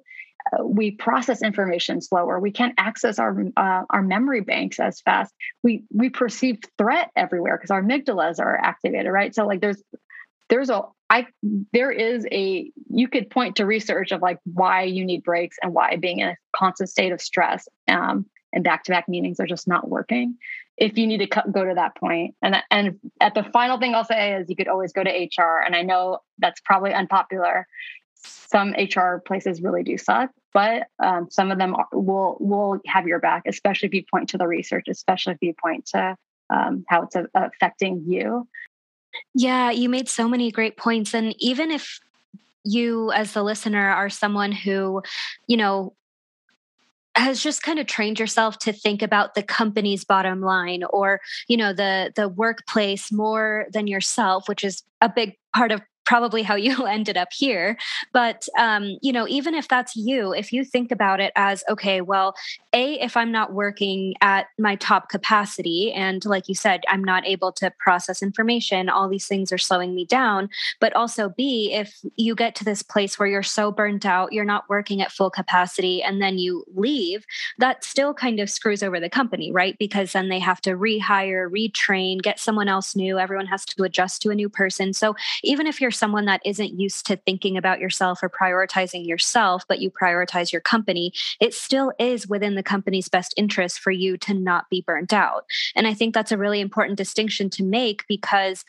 Speaker 2: We process information slower. We can't access our uh, our memory banks as fast. We we perceive threat everywhere because our amygdalas are activated, right? So like there's there's a I there is a you could point to research of like why you need breaks and why being in a constant state of stress um, and back to back meetings are just not working. If you need to go to that point, and and at the final thing I'll say is you could always go to HR, and I know that's probably unpopular. Some HR places really do suck, but um, some of them are, will will have your back, especially if you point to the research, especially if you point to um, how it's a, affecting you.
Speaker 1: Yeah, you made so many great points. And even if you, as the listener, are someone who, you know, has just kind of trained yourself to think about the company's bottom line or you know the the workplace more than yourself which is a big part of probably how you ended up here. But, um, you know, even if that's you, if you think about it as, okay, well, A, if I'm not working at my top capacity, and like you said, I'm not able to process information, all these things are slowing me down. But also, B, if you get to this place where you're so burnt out, you're not working at full capacity, and then you leave, that still kind of screws over the company, right? Because then they have to rehire, retrain, get someone else new. Everyone has to adjust to a new person. So even if you're someone that isn't used to thinking about yourself or prioritizing yourself, but you prioritize your company, it still is within the company's best interest for you to not be burnt out. And I think that's a really important distinction to make because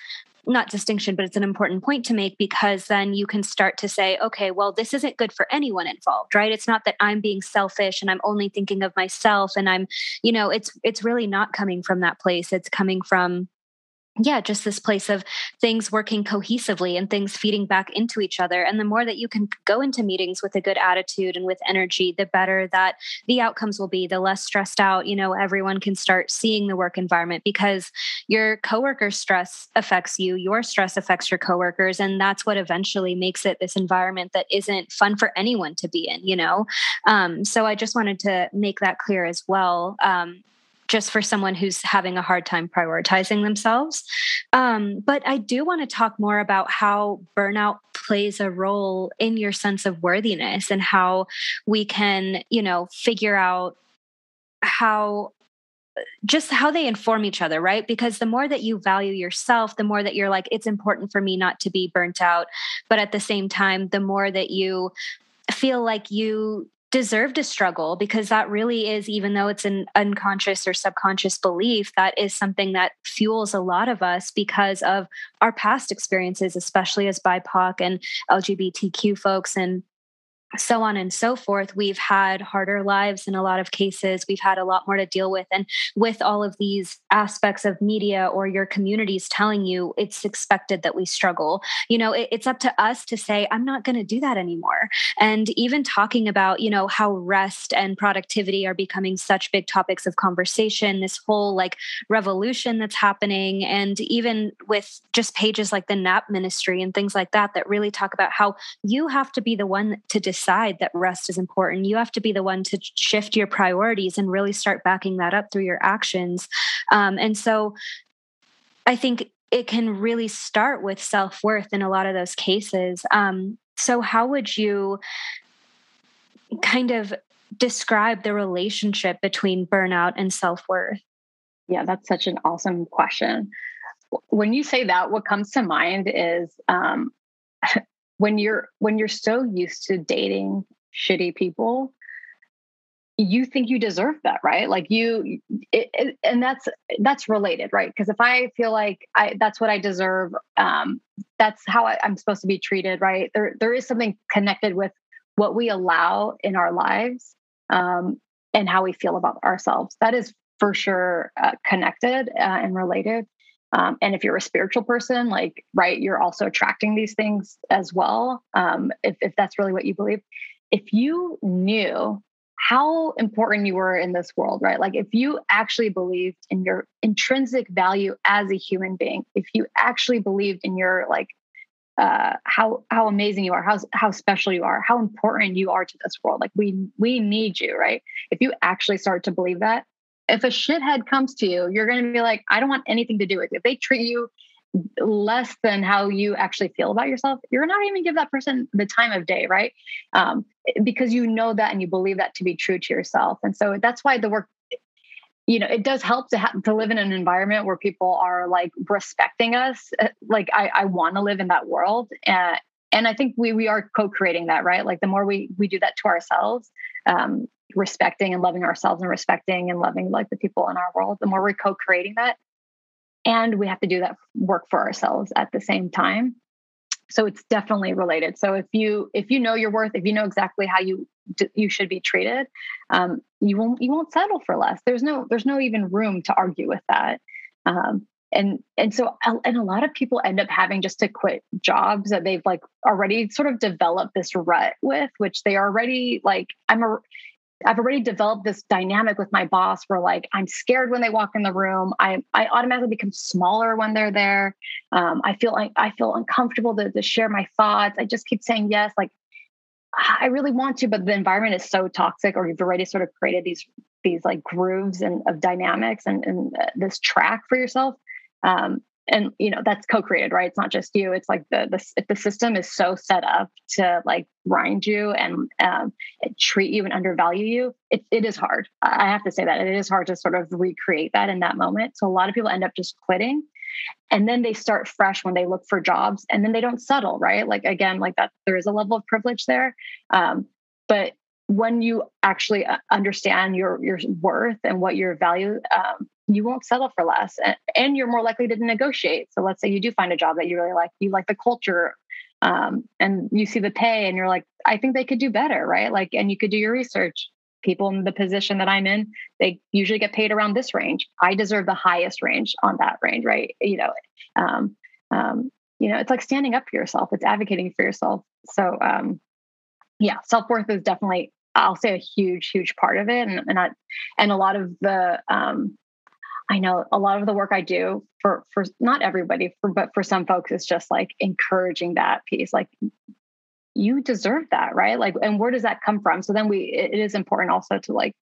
Speaker 1: not distinction, but it's an important point to make because then you can start to say, okay, well, this isn't good for anyone involved, right? It's not that I'm being selfish and I'm only thinking of myself and I'm, you know, it's it's really not coming from that place. It's coming from yeah, just this place of things working cohesively and things feeding back into each other. And the more that you can go into meetings with a good attitude and with energy, the better that the outcomes will be, the less stressed out, you know, everyone can start seeing the work environment because your coworker stress affects you, your stress affects your coworkers. And that's what eventually makes it this environment that isn't fun for anyone to be in, you know? Um, so I just wanted to make that clear as well. Um, just for someone who's having a hard time prioritizing themselves. Um, but I do want to talk more about how burnout plays a role in your sense of worthiness and how we can, you know, figure out how just how they inform each other, right? Because the more that you value yourself, the more that you're like, it's important for me not to be burnt out. But at the same time, the more that you feel like you deserve to struggle because that really is even though it's an unconscious or subconscious belief that is something that fuels a lot of us because of our past experiences especially as bipoc and lgbtq folks and so on and so forth. We've had harder lives in a lot of cases. We've had a lot more to deal with. And with all of these aspects of media or your communities telling you it's expected that we struggle, you know, it, it's up to us to say, I'm not going to do that anymore. And even talking about, you know, how rest and productivity are becoming such big topics of conversation, this whole like revolution that's happening. And even with just pages like the NAP ministry and things like that, that really talk about how you have to be the one to decide decide that rest is important. You have to be the one to shift your priorities and really start backing that up through your actions. Um, and so I think it can really start with self worth in a lot of those cases. Um, so, how would you kind of describe the relationship between burnout and self worth?
Speaker 2: Yeah, that's such an awesome question. When you say that, what comes to mind is um, when you're when you're so used to dating shitty people you think you deserve that right? Like you it, it, and that's that's related right? Because if i feel like i that's what i deserve um that's how I, i'm supposed to be treated right? There there is something connected with what we allow in our lives um and how we feel about ourselves. That is for sure uh, connected uh, and related um, and if you're a spiritual person, like, right, you're also attracting these things as well. Um, if, if that's really what you believe. If you knew how important you were in this world, right? Like, if you actually believed in your intrinsic value as a human being, if you actually believed in your like uh, how how amazing you are, how how special you are, how important you are to this world. Like we we need you, right? If you actually start to believe that, if a shithead comes to you, you're going to be like, I don't want anything to do with you. If they treat you less than how you actually feel about yourself, you're not even give that person the time of day, right? Um, because you know that and you believe that to be true to yourself. And so that's why the work you know it does help to have to live in an environment where people are like respecting us uh, like i, I want to live in that world and uh, and i think we we are co-creating that right like the more we we do that to ourselves um, respecting and loving ourselves and respecting and loving like the people in our world the more we're co-creating that. And we have to do that work for ourselves at the same time. So it's definitely related. So if you if you know your worth if you know exactly how you you should be treated um, you won't you won't settle for less. There's no there's no even room to argue with that. Um, and and so and a lot of people end up having just to quit jobs that they've like already sort of developed this rut with which they already like i'm a I've already developed this dynamic with my boss where like I'm scared when they walk in the room. I I automatically become smaller when they're there. Um, I feel like I feel uncomfortable to, to share my thoughts. I just keep saying yes. Like I really want to, but the environment is so toxic, or you've already sort of created these these like grooves and of dynamics and, and uh, this track for yourself. Um, and you know that's co-created right? It's not just you. It's like the the, the system is so set up to like grind you and um, treat you and undervalue you. It, it is hard. I have to say that. It is hard to sort of recreate that in that moment. So a lot of people end up just quitting and then they start fresh when they look for jobs and then they don't settle right? Like again like that there is a level of privilege there. Um, but when you actually uh, understand your your worth and what your value um, you won't settle for less and, and, you're more likely to negotiate. So let's say you do find a job that you really like you like the culture um, and you see the pay and you're like i think they could do better right? Like and you could do your research. People in the position that i'm in they usually get paid around this range. I deserve the highest range on that range right? You know um, um, you know it's like standing up for yourself. It's advocating for yourself. So um, yeah self-worth is definitely I'll say a huge, huge part of it, and and I, and a lot of the um, I know a lot of the work I do for for not everybody, for, but for some folks, is just like encouraging that piece. Like you deserve that, right? Like, and where does that come from? So then we, it, is important also to like,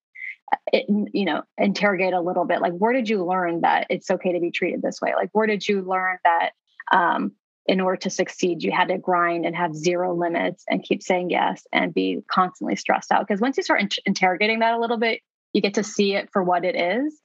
Speaker 2: it, you know, interrogate a little bit. Like, where did you learn that it's okay to be treated this way? Like, where did you learn that um, in order to succeed, you had to grind and have zero limits and keep saying yes and be constantly stressed out? Because once you start in- interrogating that a little bit, you get to see it for what it is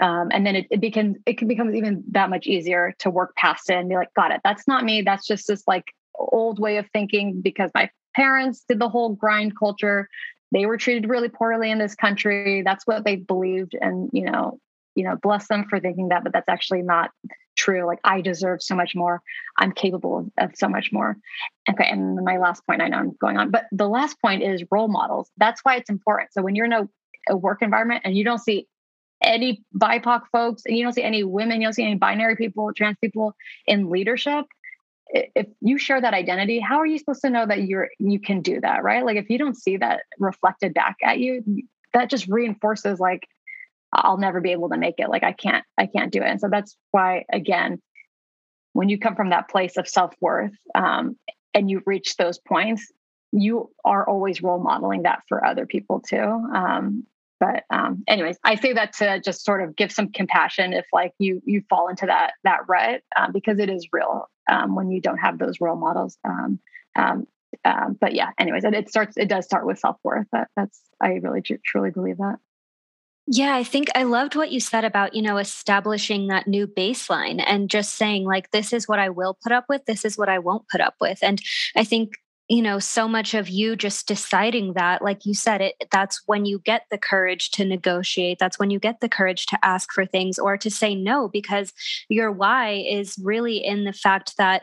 Speaker 2: um, and then it, it becomes it can becomes even that much easier to work past it and be like got it. That's not me. That's just this like old way of thinking because my parents did the whole grind culture. They were treated really poorly in this country. That's what they believed. And you know you know bless them for thinking that but that's actually not true. Like i deserve so much more. I'm capable of, so much more. Okay and my last point i know i'm going on but the last point is role models. That's why it's important. So when you're in a, a work environment and you don't see any BIPOC folks, and you don't see any women, you don't see any binary people, trans people in leadership. If you share that identity, how are you supposed to know that you're you can do that, right? Like if you don't see that reflected back at you, that just reinforces like I'll never be able to make it. Like I can't, I can't do it. And so that's why, again, when you come from that place of self worth um, and you reach those points, you are always role modeling that for other people too. Um, but um, anyways i say that to just sort of give some compassion if like you you fall into that that rut um, because it is real um, when you don't have those role models um, um, um, but yeah anyways it, it, starts it does start with self-worth that that's i really tr- truly believe that
Speaker 1: yeah, I think I loved what you said about, you know, establishing that new baseline and just saying, like, this is what I will put up with, this is what I won't put up with. And I think you know so much of you just deciding that like you said it that's when you get the courage to negotiate that's when you get the courage to ask for things or to say no because your why is really in the fact that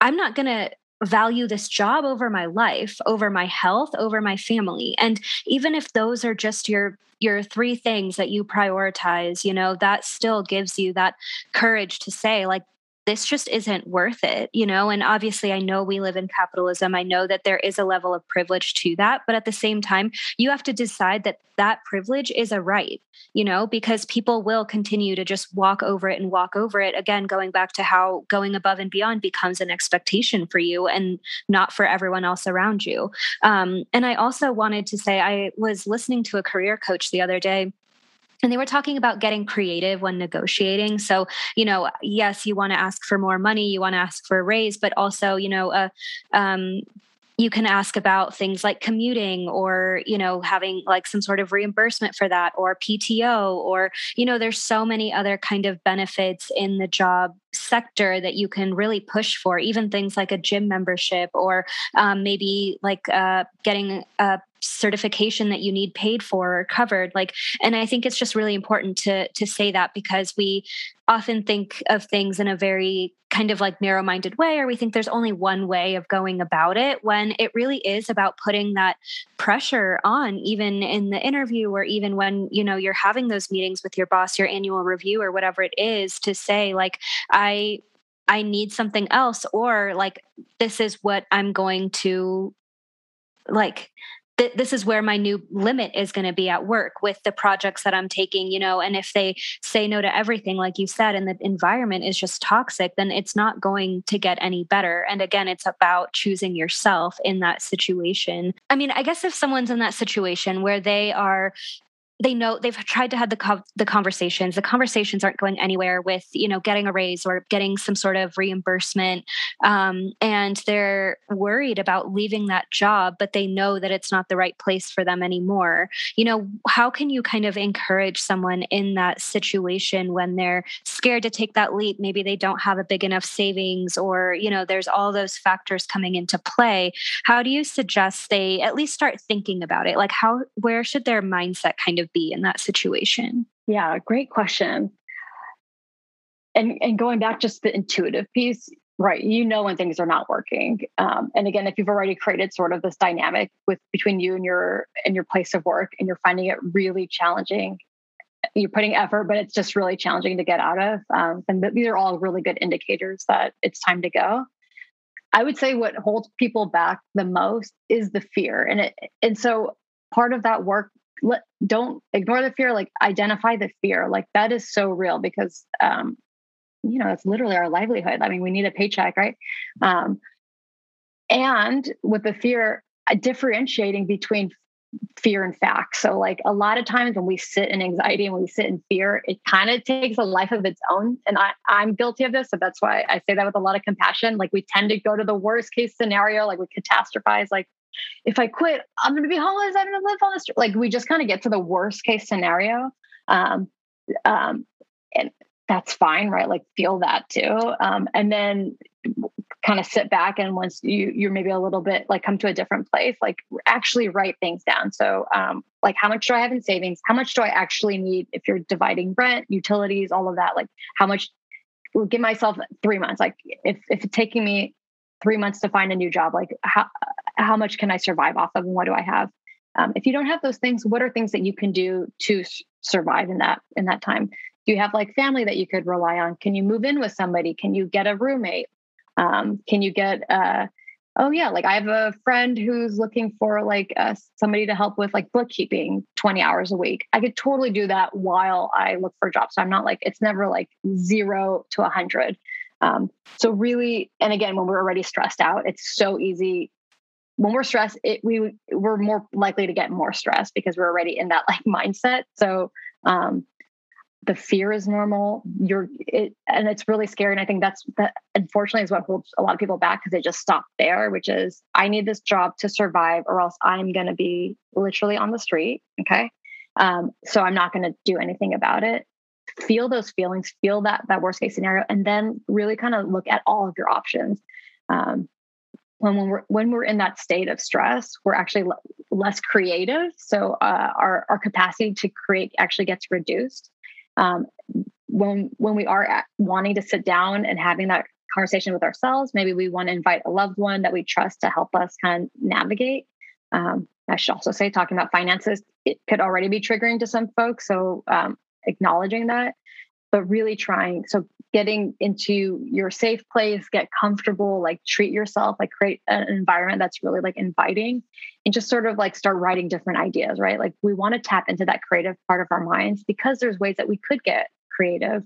Speaker 1: i'm not going to value this job over my life over my health over my family. And even if those are just your your three things that you prioritize you know that still gives you that courage to say like this just isn't worth it, you know? And obviously, I know we live in capitalism. I know that there is a level of privilege to that. But at the same time, you have to decide that that privilege is a right, you know, because people will continue to just walk over it and walk over it. Again, going back to how going above and beyond becomes an expectation for you and not for everyone else around you. Um, and I also wanted to say, I was listening to a career coach the other day and they were talking about getting creative when negotiating. So you know yes you want to ask for more money you want to ask for a raise but also you know uh, um, you can ask about things like commuting or you know having like some sort of reimbursement for that or pto or you know there's so many other kind of benefits in the job sector that you can really push for even things like a gym membership or um, maybe like uh, getting a certification that you need paid for or covered like and i think it's just really important to to say that because we often think of things in a very kind of like narrow minded way or we think there's only one way of going about it when it really is about putting that pressure on even in the interview or even when you know you're having those meetings with your boss your annual review or whatever it is to say like i i need something else or like this is what i'm going to like th- this is where my new limit is going to be at work with the projects that I'm taking, you know, and if they say no to everything, like you said, and the environment is just toxic, then it's not going to get any better. And again, it's about choosing yourself in that situation. I mean, I guess if someone's in that situation where they are they know they've tried to have the co- the conversations. The conversations aren't going anywhere with you know getting a raise or getting some sort of reimbursement um, and they're worried about leaving that job but they know that it's not the right place for them anymore. You know how can you kind of encourage someone in that situation when they're scared to take that leap? Maybe they don't have a big enough savings or you know there's all those factors coming into play. How do you suggest they at least start thinking about it? Like how where should their mindset kind of be in that situation?
Speaker 2: Yeah, great question. And and going back just the intuitive piece, right? You know when things are not working. Um, and again, if you've already created sort of this dynamic with between you and your and your place of work, and you're finding it really challenging, you're putting effort, but it's just really challenging to get out of. Um, and these are all really good indicators that it's time to go. I would say what holds people back the most is the fear, and it and so part of that work let, don't ignore the fear like identify the fear. Like that is so real because um you know it's literally our livelihood. I mean we need a paycheck right? Um and with the fear uh, differentiating between fear and fact. So like a lot of times when we sit in anxiety and we sit in fear it kind of takes a life of its own. And I, i'm guilty of this so that's why i say that with a lot of compassion. Like we tend to go to the worst case scenario like we catastrophize like if I quit, I'm going to be homeless. I'm going to live on the street. Like we just kind of get to the worst case scenario. Um, um, and that's fine, right? Like feel that too. Um, and then kind of sit back and once you you're maybe a little bit like come to a different place like actually write things down so um like how much do i have in savings how much do i actually need if you're dividing rent utilities all of that like how much give myself three months like if if it's taking me three months to find a new job like how how much can i survive off of and what do i have? Um, if you don't have those things what are things that you can do to survive in that in that time? Do you have like family that you could rely on? Can you move in with somebody? Can you get a roommate? Um, can you get uh, oh yeah like i have a friend who's looking for like uh, somebody to help with like bookkeeping 20 hours a week. I could totally do that while i look for jobs so i'm not like it's never like zero to a hundred um, so really, and again, when we're already stressed out, it's so easy. When we're stressed, it, we we're more likely to get more stressed because we're already in that like mindset. So um, the fear is normal. You're it, and it's really scary. And I think that's that. Unfortunately, is what holds a lot of people back because they just stop there, which is I need this job to survive, or else I'm going to be literally on the street. Okay, um, so I'm not going to do anything about it feel those feelings, feel that that worst case scenario, and then really kind of look at all of your options. Um, when, when we're when we're in that state of stress, we're actually l- less creative. So uh, our our capacity to create actually gets reduced. Um, when when we are wanting to sit down and having that conversation with ourselves, maybe we want to invite a loved one that we trust to help us kind of navigate. Um, I should also say, talking about finances, it could already be triggering to some folks. So um, acknowledging that, but really trying. So getting into your safe place, get comfortable, like treat yourself, like create an environment that's really like inviting and just sort of like start writing different ideas, right? Like we want to tap into that creative part of our minds because there's ways that we could get creative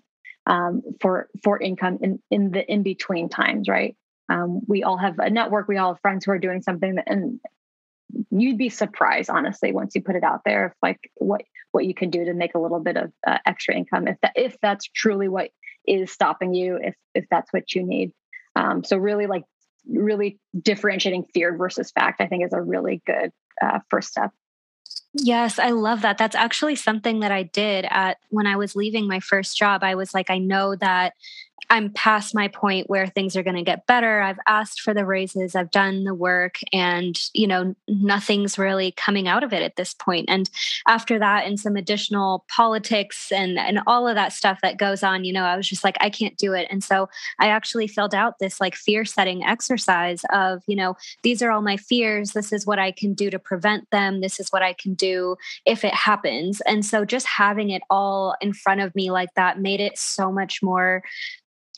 Speaker 2: um, for for income in in the in between times, right? Um, we all have a network. We all have friends who are doing something, and you'd be surprised, honestly, once you put it out there, if like what what you can do to make a little bit of uh, extra income, if that if that's truly what is stopping you, if if that's what you need. Um, so really, like really differentiating fear versus fact, I think is a really good uh, first step.
Speaker 1: Yes, I love that. That's actually something that I did at when I was leaving my first job. I was like, I know that I'm past my point where things are going to get better. I've asked for the raises, I've done the work, and you know, nothing's really coming out of it at this point. And after that, and some additional politics and and all of that stuff that goes on, you know, I was just like, I can't do it. And so I actually filled out this like fear setting exercise of, you know, these are all my fears. This is what I can do to prevent them. This is what I can do if it happens. And so just having it all in front of me like that made it so much more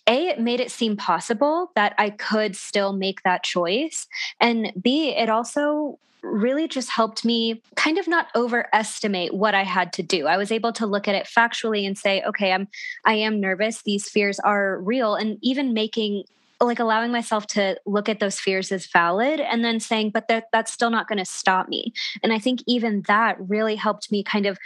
Speaker 1: a it made it seem possible that i could still make that choice and b it also really just helped me kind of not overestimate what i had to do. I was able to look at it factually and say okay i'm i am nervous. These fears are real and even making like allowing myself to look at those fears as valid and then saying but that, that's still not going to stop me. And i think even that really helped me kind of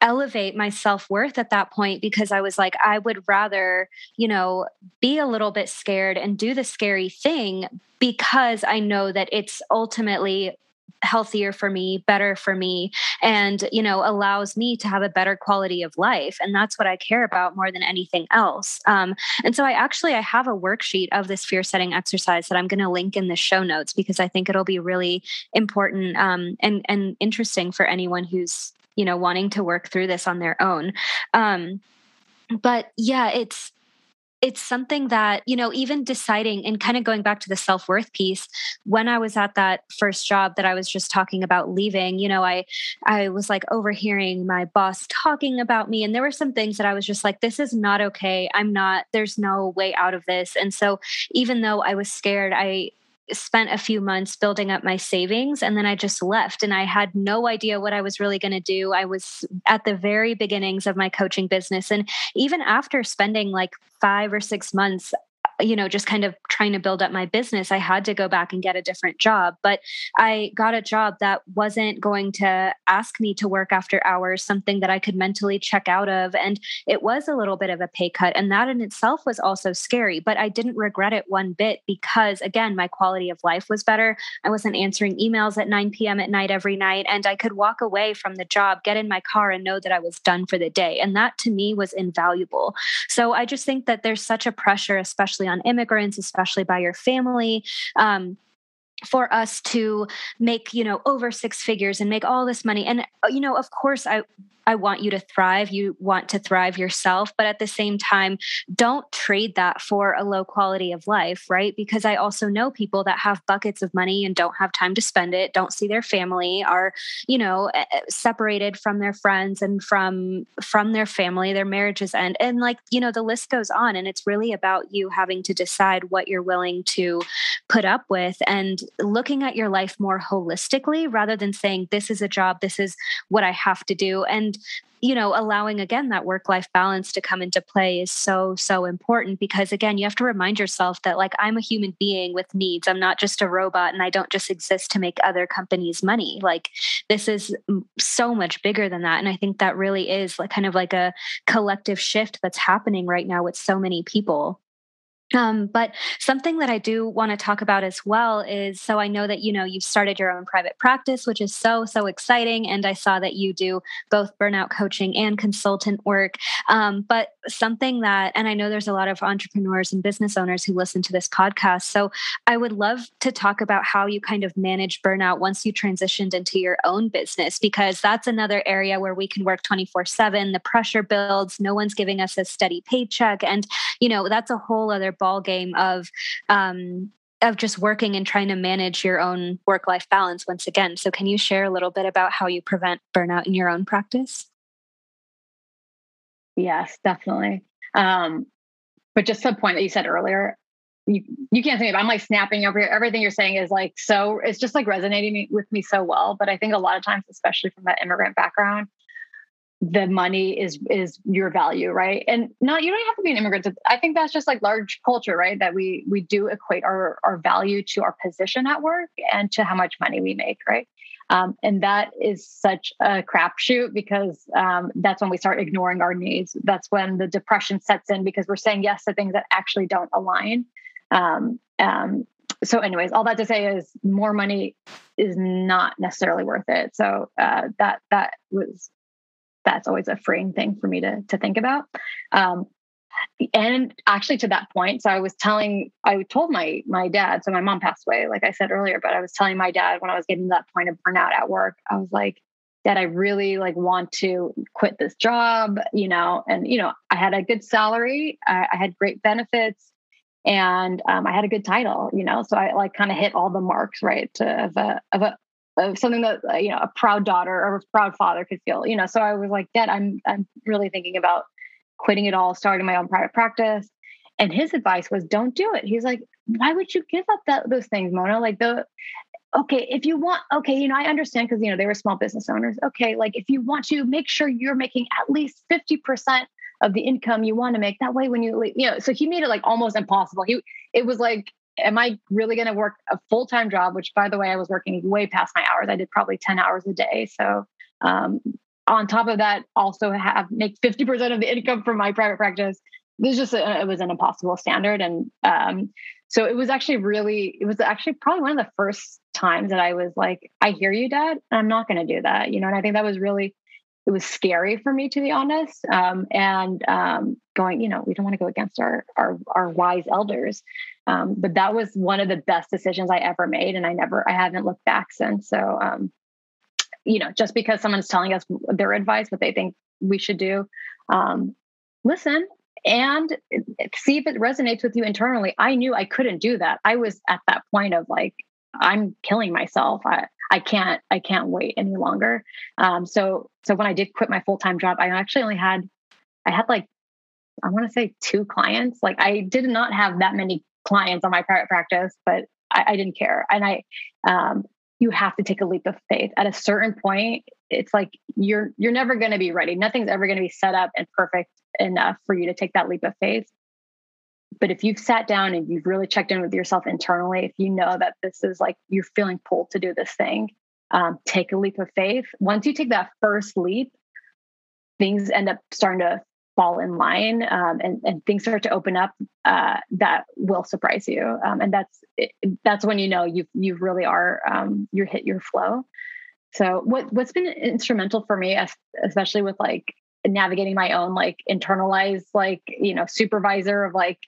Speaker 1: elevate my self-worth at that point because I was like I would rather, you know, be a little bit scared and do the scary thing because I know that it's ultimately healthier for me better for me and you know allows me to have a better quality of life and that's what i care about more than anything else. Um, and so i actually i have a worksheet of this fear setting exercise that i'm going to link in the show notes because i think it'll be really important um, and and interesting for anyone who's you know wanting to work through this on their own. Um but yeah it's it's something that you know even deciding and kind of going back to the self-worth piece when i was at that first job that i was just talking about leaving you know i i was like overhearing my boss talking about me and there were some things that i was just like this is not okay. I'm not there's no way out of this. And so even though i was scared i spent a few months building up my savings and then I just left and I had no idea what I was really going to do. I was at the very beginnings of my coaching business and even after spending like 5 or 6 months you know, just kind of trying to build up my business, I had to go back and get a different job. But I got a job that wasn't going to ask me to work after hours, something that I could mentally check out of. And it was a little bit of a pay cut. And that in itself was also scary. But I didn't regret it one bit because, again, my quality of life was better. I wasn't answering emails at 9 p.m. at night every night. And I could walk away from the job, get in my car, and know that I was done for the day. And that to me was invaluable. So I just think that there's such a pressure, especially on immigrants, especially by your family. Um, for us to make you know over six figures and make all this money and uh, you know of course i I want you to thrive. You want to thrive yourself. But at the same time, don't trade that for a low quality of life, right? Because I also know people that have buckets of money and don't have time to spend it, don't see their family, are, you know, separated from their friends and from from their family, their marriages end. And like, you know, the list goes on. And it's really about you having to decide what you're willing to put up with and looking at your life more holistically rather than saying, this is a job, this is what I have to do. And you know allowing again that work life balance to come into play is so so important because again you have to remind yourself that like i'm a human being with needs. I'm not just a robot and i don't just exist to make other companies money. Like this is so much bigger than that. And i think that really is like kind of like a collective shift that's happening right now with so many people um, but something that I do want to talk about as well is so I know that you know you've started your own private practice, which is so so exciting, and I saw that you do both burnout coaching and consultant work. Um, but something that, and I know there's a lot of entrepreneurs and business owners who listen to this podcast, so I would love to talk about how you kind of manage burnout once you transitioned into your own business, because that's another area where we can work 24 seven. The pressure builds, no one's giving us a steady paycheck, and you know that's a whole other ball game of um, of just working and trying to manage your own work life balance once again. So, can you share a little bit about how you prevent burnout in your own practice?
Speaker 2: Yes, definitely. Um, but just the point that you said earlier, you, you can't see me, I'm like snapping over here. Everything you're saying is like so, it's just like resonating with me so well. But I think a lot of times, especially from that immigrant background, the money is is your value right? And not you don't have to be an immigrant to, i think that's just like large culture right? That we we do equate our our value to our position at work and to how much money we make right? Um, and that is such a crapshoot because um, that's when we start ignoring our needs. That's when the depression sets in because we're saying yes to things that actually don't align. Um, um so anyways all that to say is more money is not necessarily worth it. So uh, that that was that's always a freeing thing for me to to think about. Um, and actually to that point so i was telling i told my my dad so my mom passed away like i said earlier but i was telling my dad when i was getting to that point of burnout at work i was like dad i really like want to quit this job you know and you know i had a good salary i, I had great benefits and um, i had a good title you know so i like kind of hit all the marks right to, of a of a of something that uh, you know a proud daughter or a proud father could feel you know so i was like dad i'm i'm really thinking about quitting it all starting my own private practice. And his advice was don't do it. He's like why would you give up that those things mona? Like the okay if you want okay you know i understand because you know they were small business owners. Okay like if you want to make sure you're making at least 50% of the income you want to make. That way when you leave you know so he made it like almost impossible. He it was like am I really going to work a full time job? Which, by the way, I was working way past my hours. I did probably 10 hours a day. So, um, on top of that, also have make 50% of the income from my private practice. This just a, it was an impossible standard. And um, so it was actually really, it was actually probably one of the first times that I was like, I hear you, dad. I'm not going to do that. You know, and I think that was really it was scary for me to be honest um, and um, going you know we don't want to go against our our, our wise elders um, but that was one of the best decisions i ever made and i never i haven't looked back since so um, you know just because someone's telling us their advice what they think we should do um, listen and see if it resonates with you internally i knew i couldn't do that i was at that point of like i'm killing myself I, I can't I can't wait any longer. Um, so so when I did quit my full time job, I actually only had I had like I want to say two clients. Like I did not have that many clients on my private practice, but I, I didn't care. And I um, you have to take a leap of faith. At a certain point, it's like you're you're never going to be ready. Nothing's ever going to be set up and perfect enough for you to take that leap of faith. But if you've sat down and you've really checked in with yourself internally, if you know that this is like you're feeling pulled to do this thing, um, take a leap of faith. Once you take that first leap, things end up starting to fall in line um, and, and things start to open up uh, that will surprise you. Um, and that's that's when you know you you really are um, you hit your flow. So what what's been instrumental for me, especially with like navigating my own like internalized like you know supervisor of like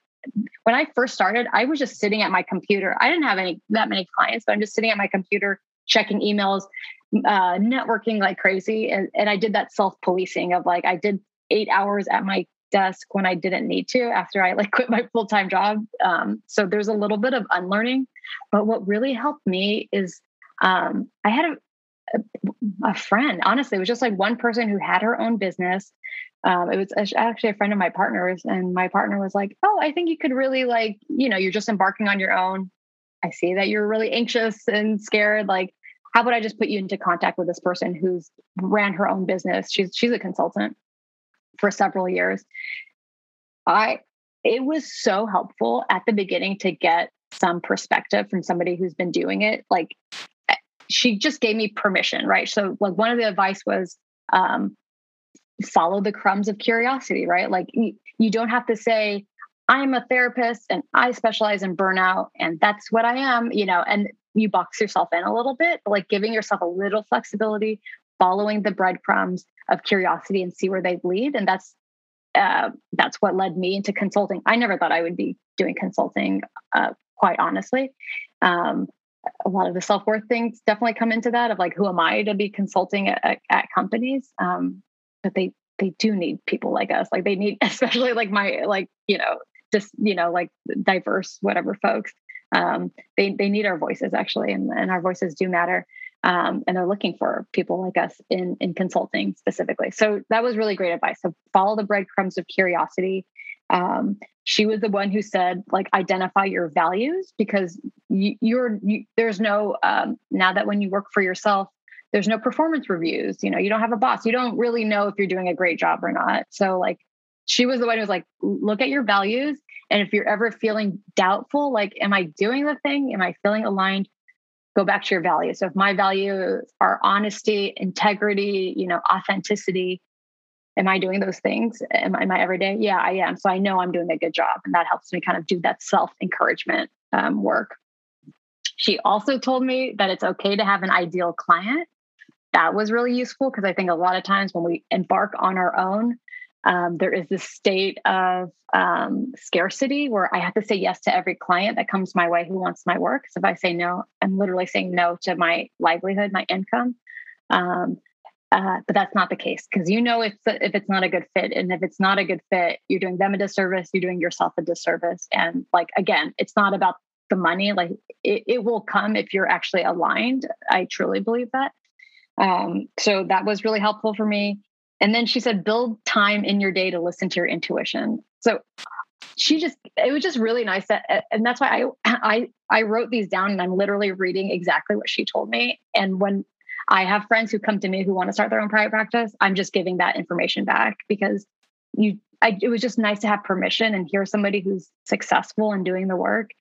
Speaker 2: when I first started, I was just sitting at my computer. I didn't have any that many clients, but I'm just sitting at my computer checking emails, uh, networking like crazy, and, and I did that self policing of like I did eight hours at my desk when I didn't need to after I like quit my full time job. Um, so there's a little bit of unlearning, but what really helped me is um, I had a a friend honestly it was just like one person who had her own business um, it was actually a friend of my partner's and my partner was like oh i think you could really like you know you're just embarking on your own i see that you're really anxious and scared like how about i just put you into contact with this person who's ran her own business she's she's a consultant for several years i it was so helpful at the beginning to get some perspective from somebody who's been doing it like eh, she just gave me permission right so like one of the advice was um, follow the crumbs of curiosity, right? Like you, you don't have to say, I'm a therapist and I specialize in burnout and that's what I am, you know, and you box yourself in a little bit, but like giving yourself a little flexibility, following the breadcrumbs of curiosity and see where they lead. And that's uh, that's what led me into consulting. I never thought I would be doing consulting, uh, quite honestly. Um, a lot of the self worth things definitely come into that of like, who am I to be consulting at, at companies? Um, but they they do need people like us like they need especially like my like you know just you know like diverse whatever folks um, they they need our voices actually and, and our voices do matter um, and they're looking for people like us in in consulting specifically. So that was really great advice. So follow the breadcrumbs of curiosity. Um, she was the one who said like identify your values because you, you're you, there's no um, now that when you work for yourself there's no performance reviews. You know you don't have a boss. You don't really know if you're doing a great job or not. So like she was the one who was like look at your values and if you're ever feeling doubtful like am i doing the thing? Am i feeling aligned go back to your values so if my values are honesty integrity you know authenticity am I doing those things? Am, am I every day? Yeah, I am. So I know I'm doing a good job. And that helps me kind of do that self encouragement um, work. She also told me that it's okay to have an ideal client. That was really useful because I think a lot of times when we embark on our own, um, there is this state of um, scarcity where I have to say yes to every client that comes my way who wants my work. So if I say no, I'm literally saying no to my livelihood, my income. Um, uh, but that's not the case because you know if if it's not a good fit, and if it's not a good fit, you're doing them a disservice. You're doing yourself a disservice. And like again, it's not about the money. Like it, it will come if you're actually aligned. I truly believe that. Um, so that was really helpful for me. And then she said, build time in your day to listen to your intuition. So she just it was just really nice that and that's why I I I wrote these down and I'm literally reading exactly what she told me. And when I have friends who come to me who want to start their own private practice. I'm just giving that information back because you, I, it was just nice to have permission and hear somebody who's successful and doing the work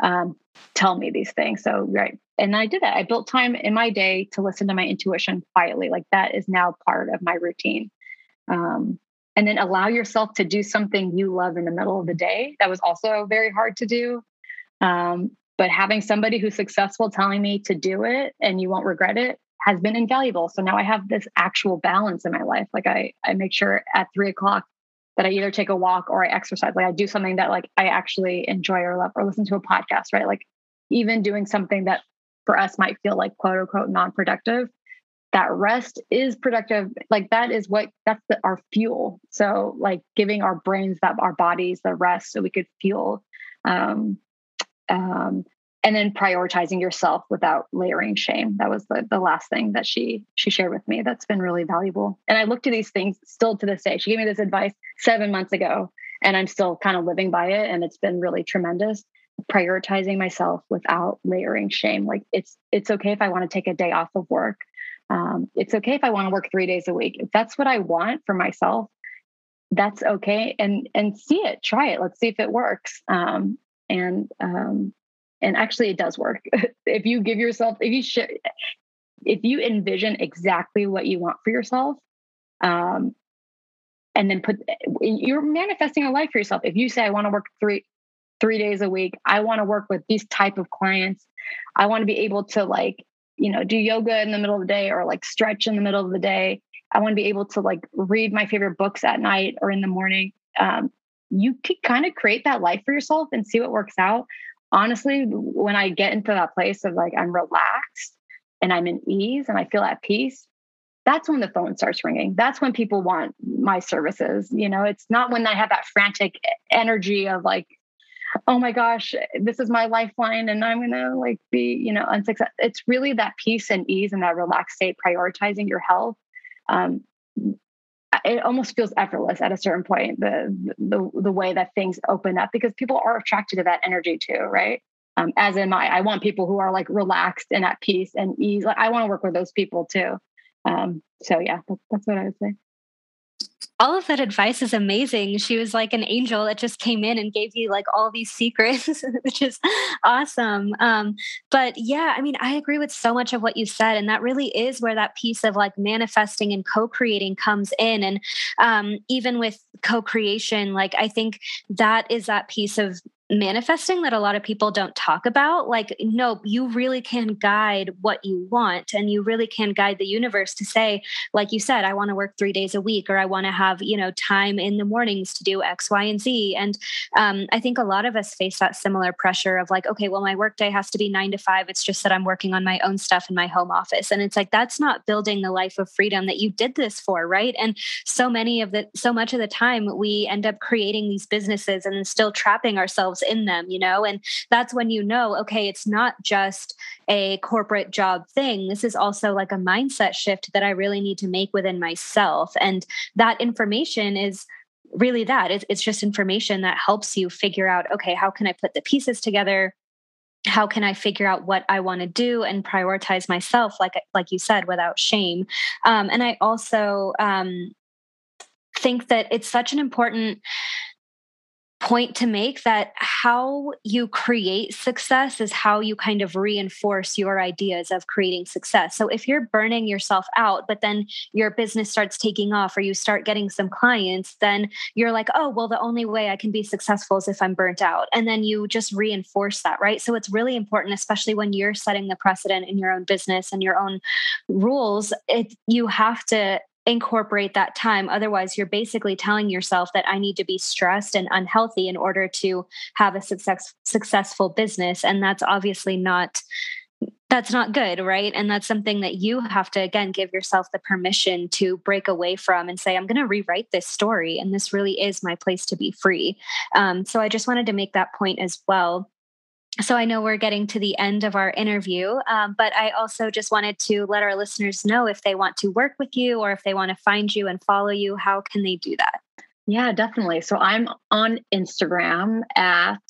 Speaker 2: um, tell me these things. So, right. And I did that. I built time in my day to listen to my intuition quietly. Like that is now part of my routine. Um, and then allow yourself to do something you love in the middle of the day. That was also very hard to do. Um, but having somebody who's successful telling me to do it and you won't regret it has been invaluable. So now I have this actual balance in my life. Like I, I make sure at three o'clock that I either take a walk or I exercise. Like I do something that like I actually enjoy or love, or listen to a podcast, right? Like even doing something that for us might feel like quote unquote non-productive. That rest is productive. Like that is what that's the, our fuel. So like giving our brains that our bodies the rest so we could feel um, um, and then prioritizing yourself without layering shame that was the, the last thing that she she shared with me that's been really valuable and i look to these things still to this day she gave me this advice seven months ago and i'm still kind of living by it and it's been really tremendous prioritizing myself without layering shame. Like it's it's okay if i want to take a day off of work. Um, it's okay if i want to work three days a week. If that's what i want for myself that's okay. And and see it try it. Let's see if it works. Um, and um, and actually it does work. If you give yourself if you should if you envision exactly what you want for yourself um and then put you're manifesting a life for yourself. If you say i want to work three three days a week i want to work with these type of clients i want to be able to like you know do yoga in the middle of the day or like stretch in the middle of the day i want to be able to like read my favorite books at night or in the morning um, you can kind of create that life for yourself and see what works out honestly, when I get into that place of like I'm relaxed and I'm in ease and I feel at peace, that's when the phone starts ringing. That's when people want my services. You know, it's not when I have that frantic energy of like, oh my gosh, this is my lifeline and I'm gonna like be, you know, unsuccessful. It's really that peace and ease and that relaxed state, prioritizing your health. Um, it almost feels effortless at a certain point the the the way that things open up because people are attracted to that energy too right um, as am i i want people who are like relaxed and at peace and ease like i want to work with those people too um, so yeah that's, that's what i would say
Speaker 1: all of that advice is amazing. She was like an angel that just came in and gave you like all these secrets, which is awesome. Um, but yeah, I mean, I agree with so much of what you said. And that really is where that piece of like manifesting and co creating comes in. And um, even with co creation, like I think that is that piece of manifesting that a lot of people don't talk about like no you really can guide what you want and you really can guide the universe to say like you said i want to work three days a week or i want to have you know time in the mornings to do x y and z. And um, i think a lot of us face that similar pressure of like okay well my workday has to be nine to five. It's just that i'm working on my own stuff in my home office. And it's like that's not building the life of freedom that you did this for right? And so many of the so much of the time we end up creating these businesses and then still trapping ourselves themselves in them, you know? And that's when you know, okay, it's not just a corporate job thing. This is also like a mindset shift that I really need to make within myself. And that information is really that it's, it's just information that helps you figure out okay how can i put the pieces together how can i figure out what i want to do and prioritize myself like like you said without shame um, and i also um, think that it's such an important point to make that how you create success is how you kind of reinforce your ideas of creating success. So if you're burning yourself out, but then your business starts taking off or you start getting some clients, then you're like, oh, well, the only way I can be successful is if I'm burnt out. And then you just reinforce that, right? So it's really important, especially when you're setting the precedent in your own business and your own rules, it you have to incorporate that time. Otherwise, you're basically telling yourself that I need to be stressed and unhealthy in order to have a success, successful business. And that's obviously not that's not good right and that's something that you have to again give yourself the permission to break away from and say i'm going to rewrite this story and this really is my place to be free um, so i just wanted to make that point as well so I know we're getting to the end of our interview, um, but I also just wanted to let our listeners know if they want to work with you or if they want to find you and follow you, how can they do that?
Speaker 2: Yeah, definitely. So I'm on Instagram at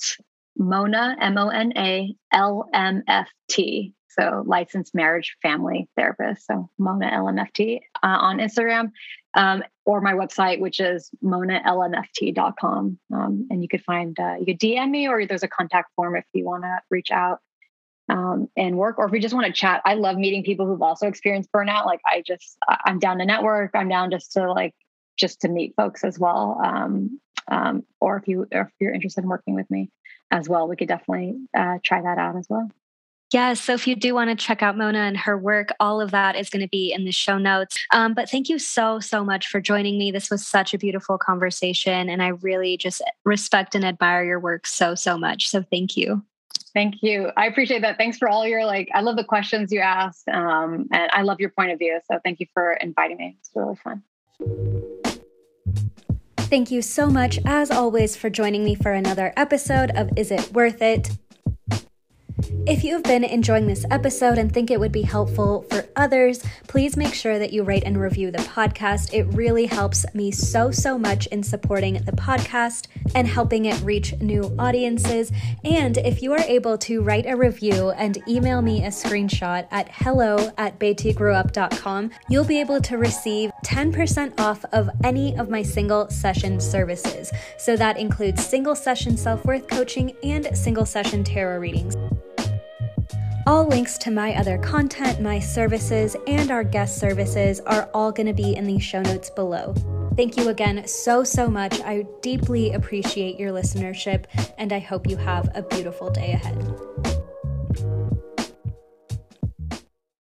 Speaker 2: Mona, M O N A L M F T. So licensed marriage family therapist. So Mona LMFT uh, on Instagram um, or my website, which is monalmft.com. Um, and you could find, uh, you could DM me or there's a contact form if you want to reach out um, and work, or if you just want to chat. I love meeting people who've also experienced burnout. Like I just, I'm down to network. I'm down just to like, just to meet folks as well. Um, um, or if you, or if you're interested in working with me as well, we could definitely uh, try that out as well.
Speaker 1: Yes. So if you do want to check out Mona and her work, all of that is going to be in the show notes. Um, but thank you so, so much for joining me. This was such a beautiful conversation. And I really just respect and admire your work so, so much. So thank you.
Speaker 2: Thank you. I appreciate that. Thanks for all your like, I love the questions you asked. Um, and I love your point of view. So thank you for inviting me. It's really fun.
Speaker 1: Thank you so much, as always, for joining me for another episode of Is It Worth It? If you've been enjoying this episode and think it would be helpful for others, please make sure that you rate and review the podcast. It really helps me so, so much in supporting the podcast and helping it reach new audiences. And if you are able to write a review and email me a screenshot at hello at bettygrewup.com, you'll be able to receive 10% off of any of my single session services. So that includes single session self worth coaching and single session tarot readings. All links to my other content, my services, and our guest services are all going to be in the show notes below. Thank you again so, so much. I deeply appreciate your listenership, and I hope you have a beautiful day ahead.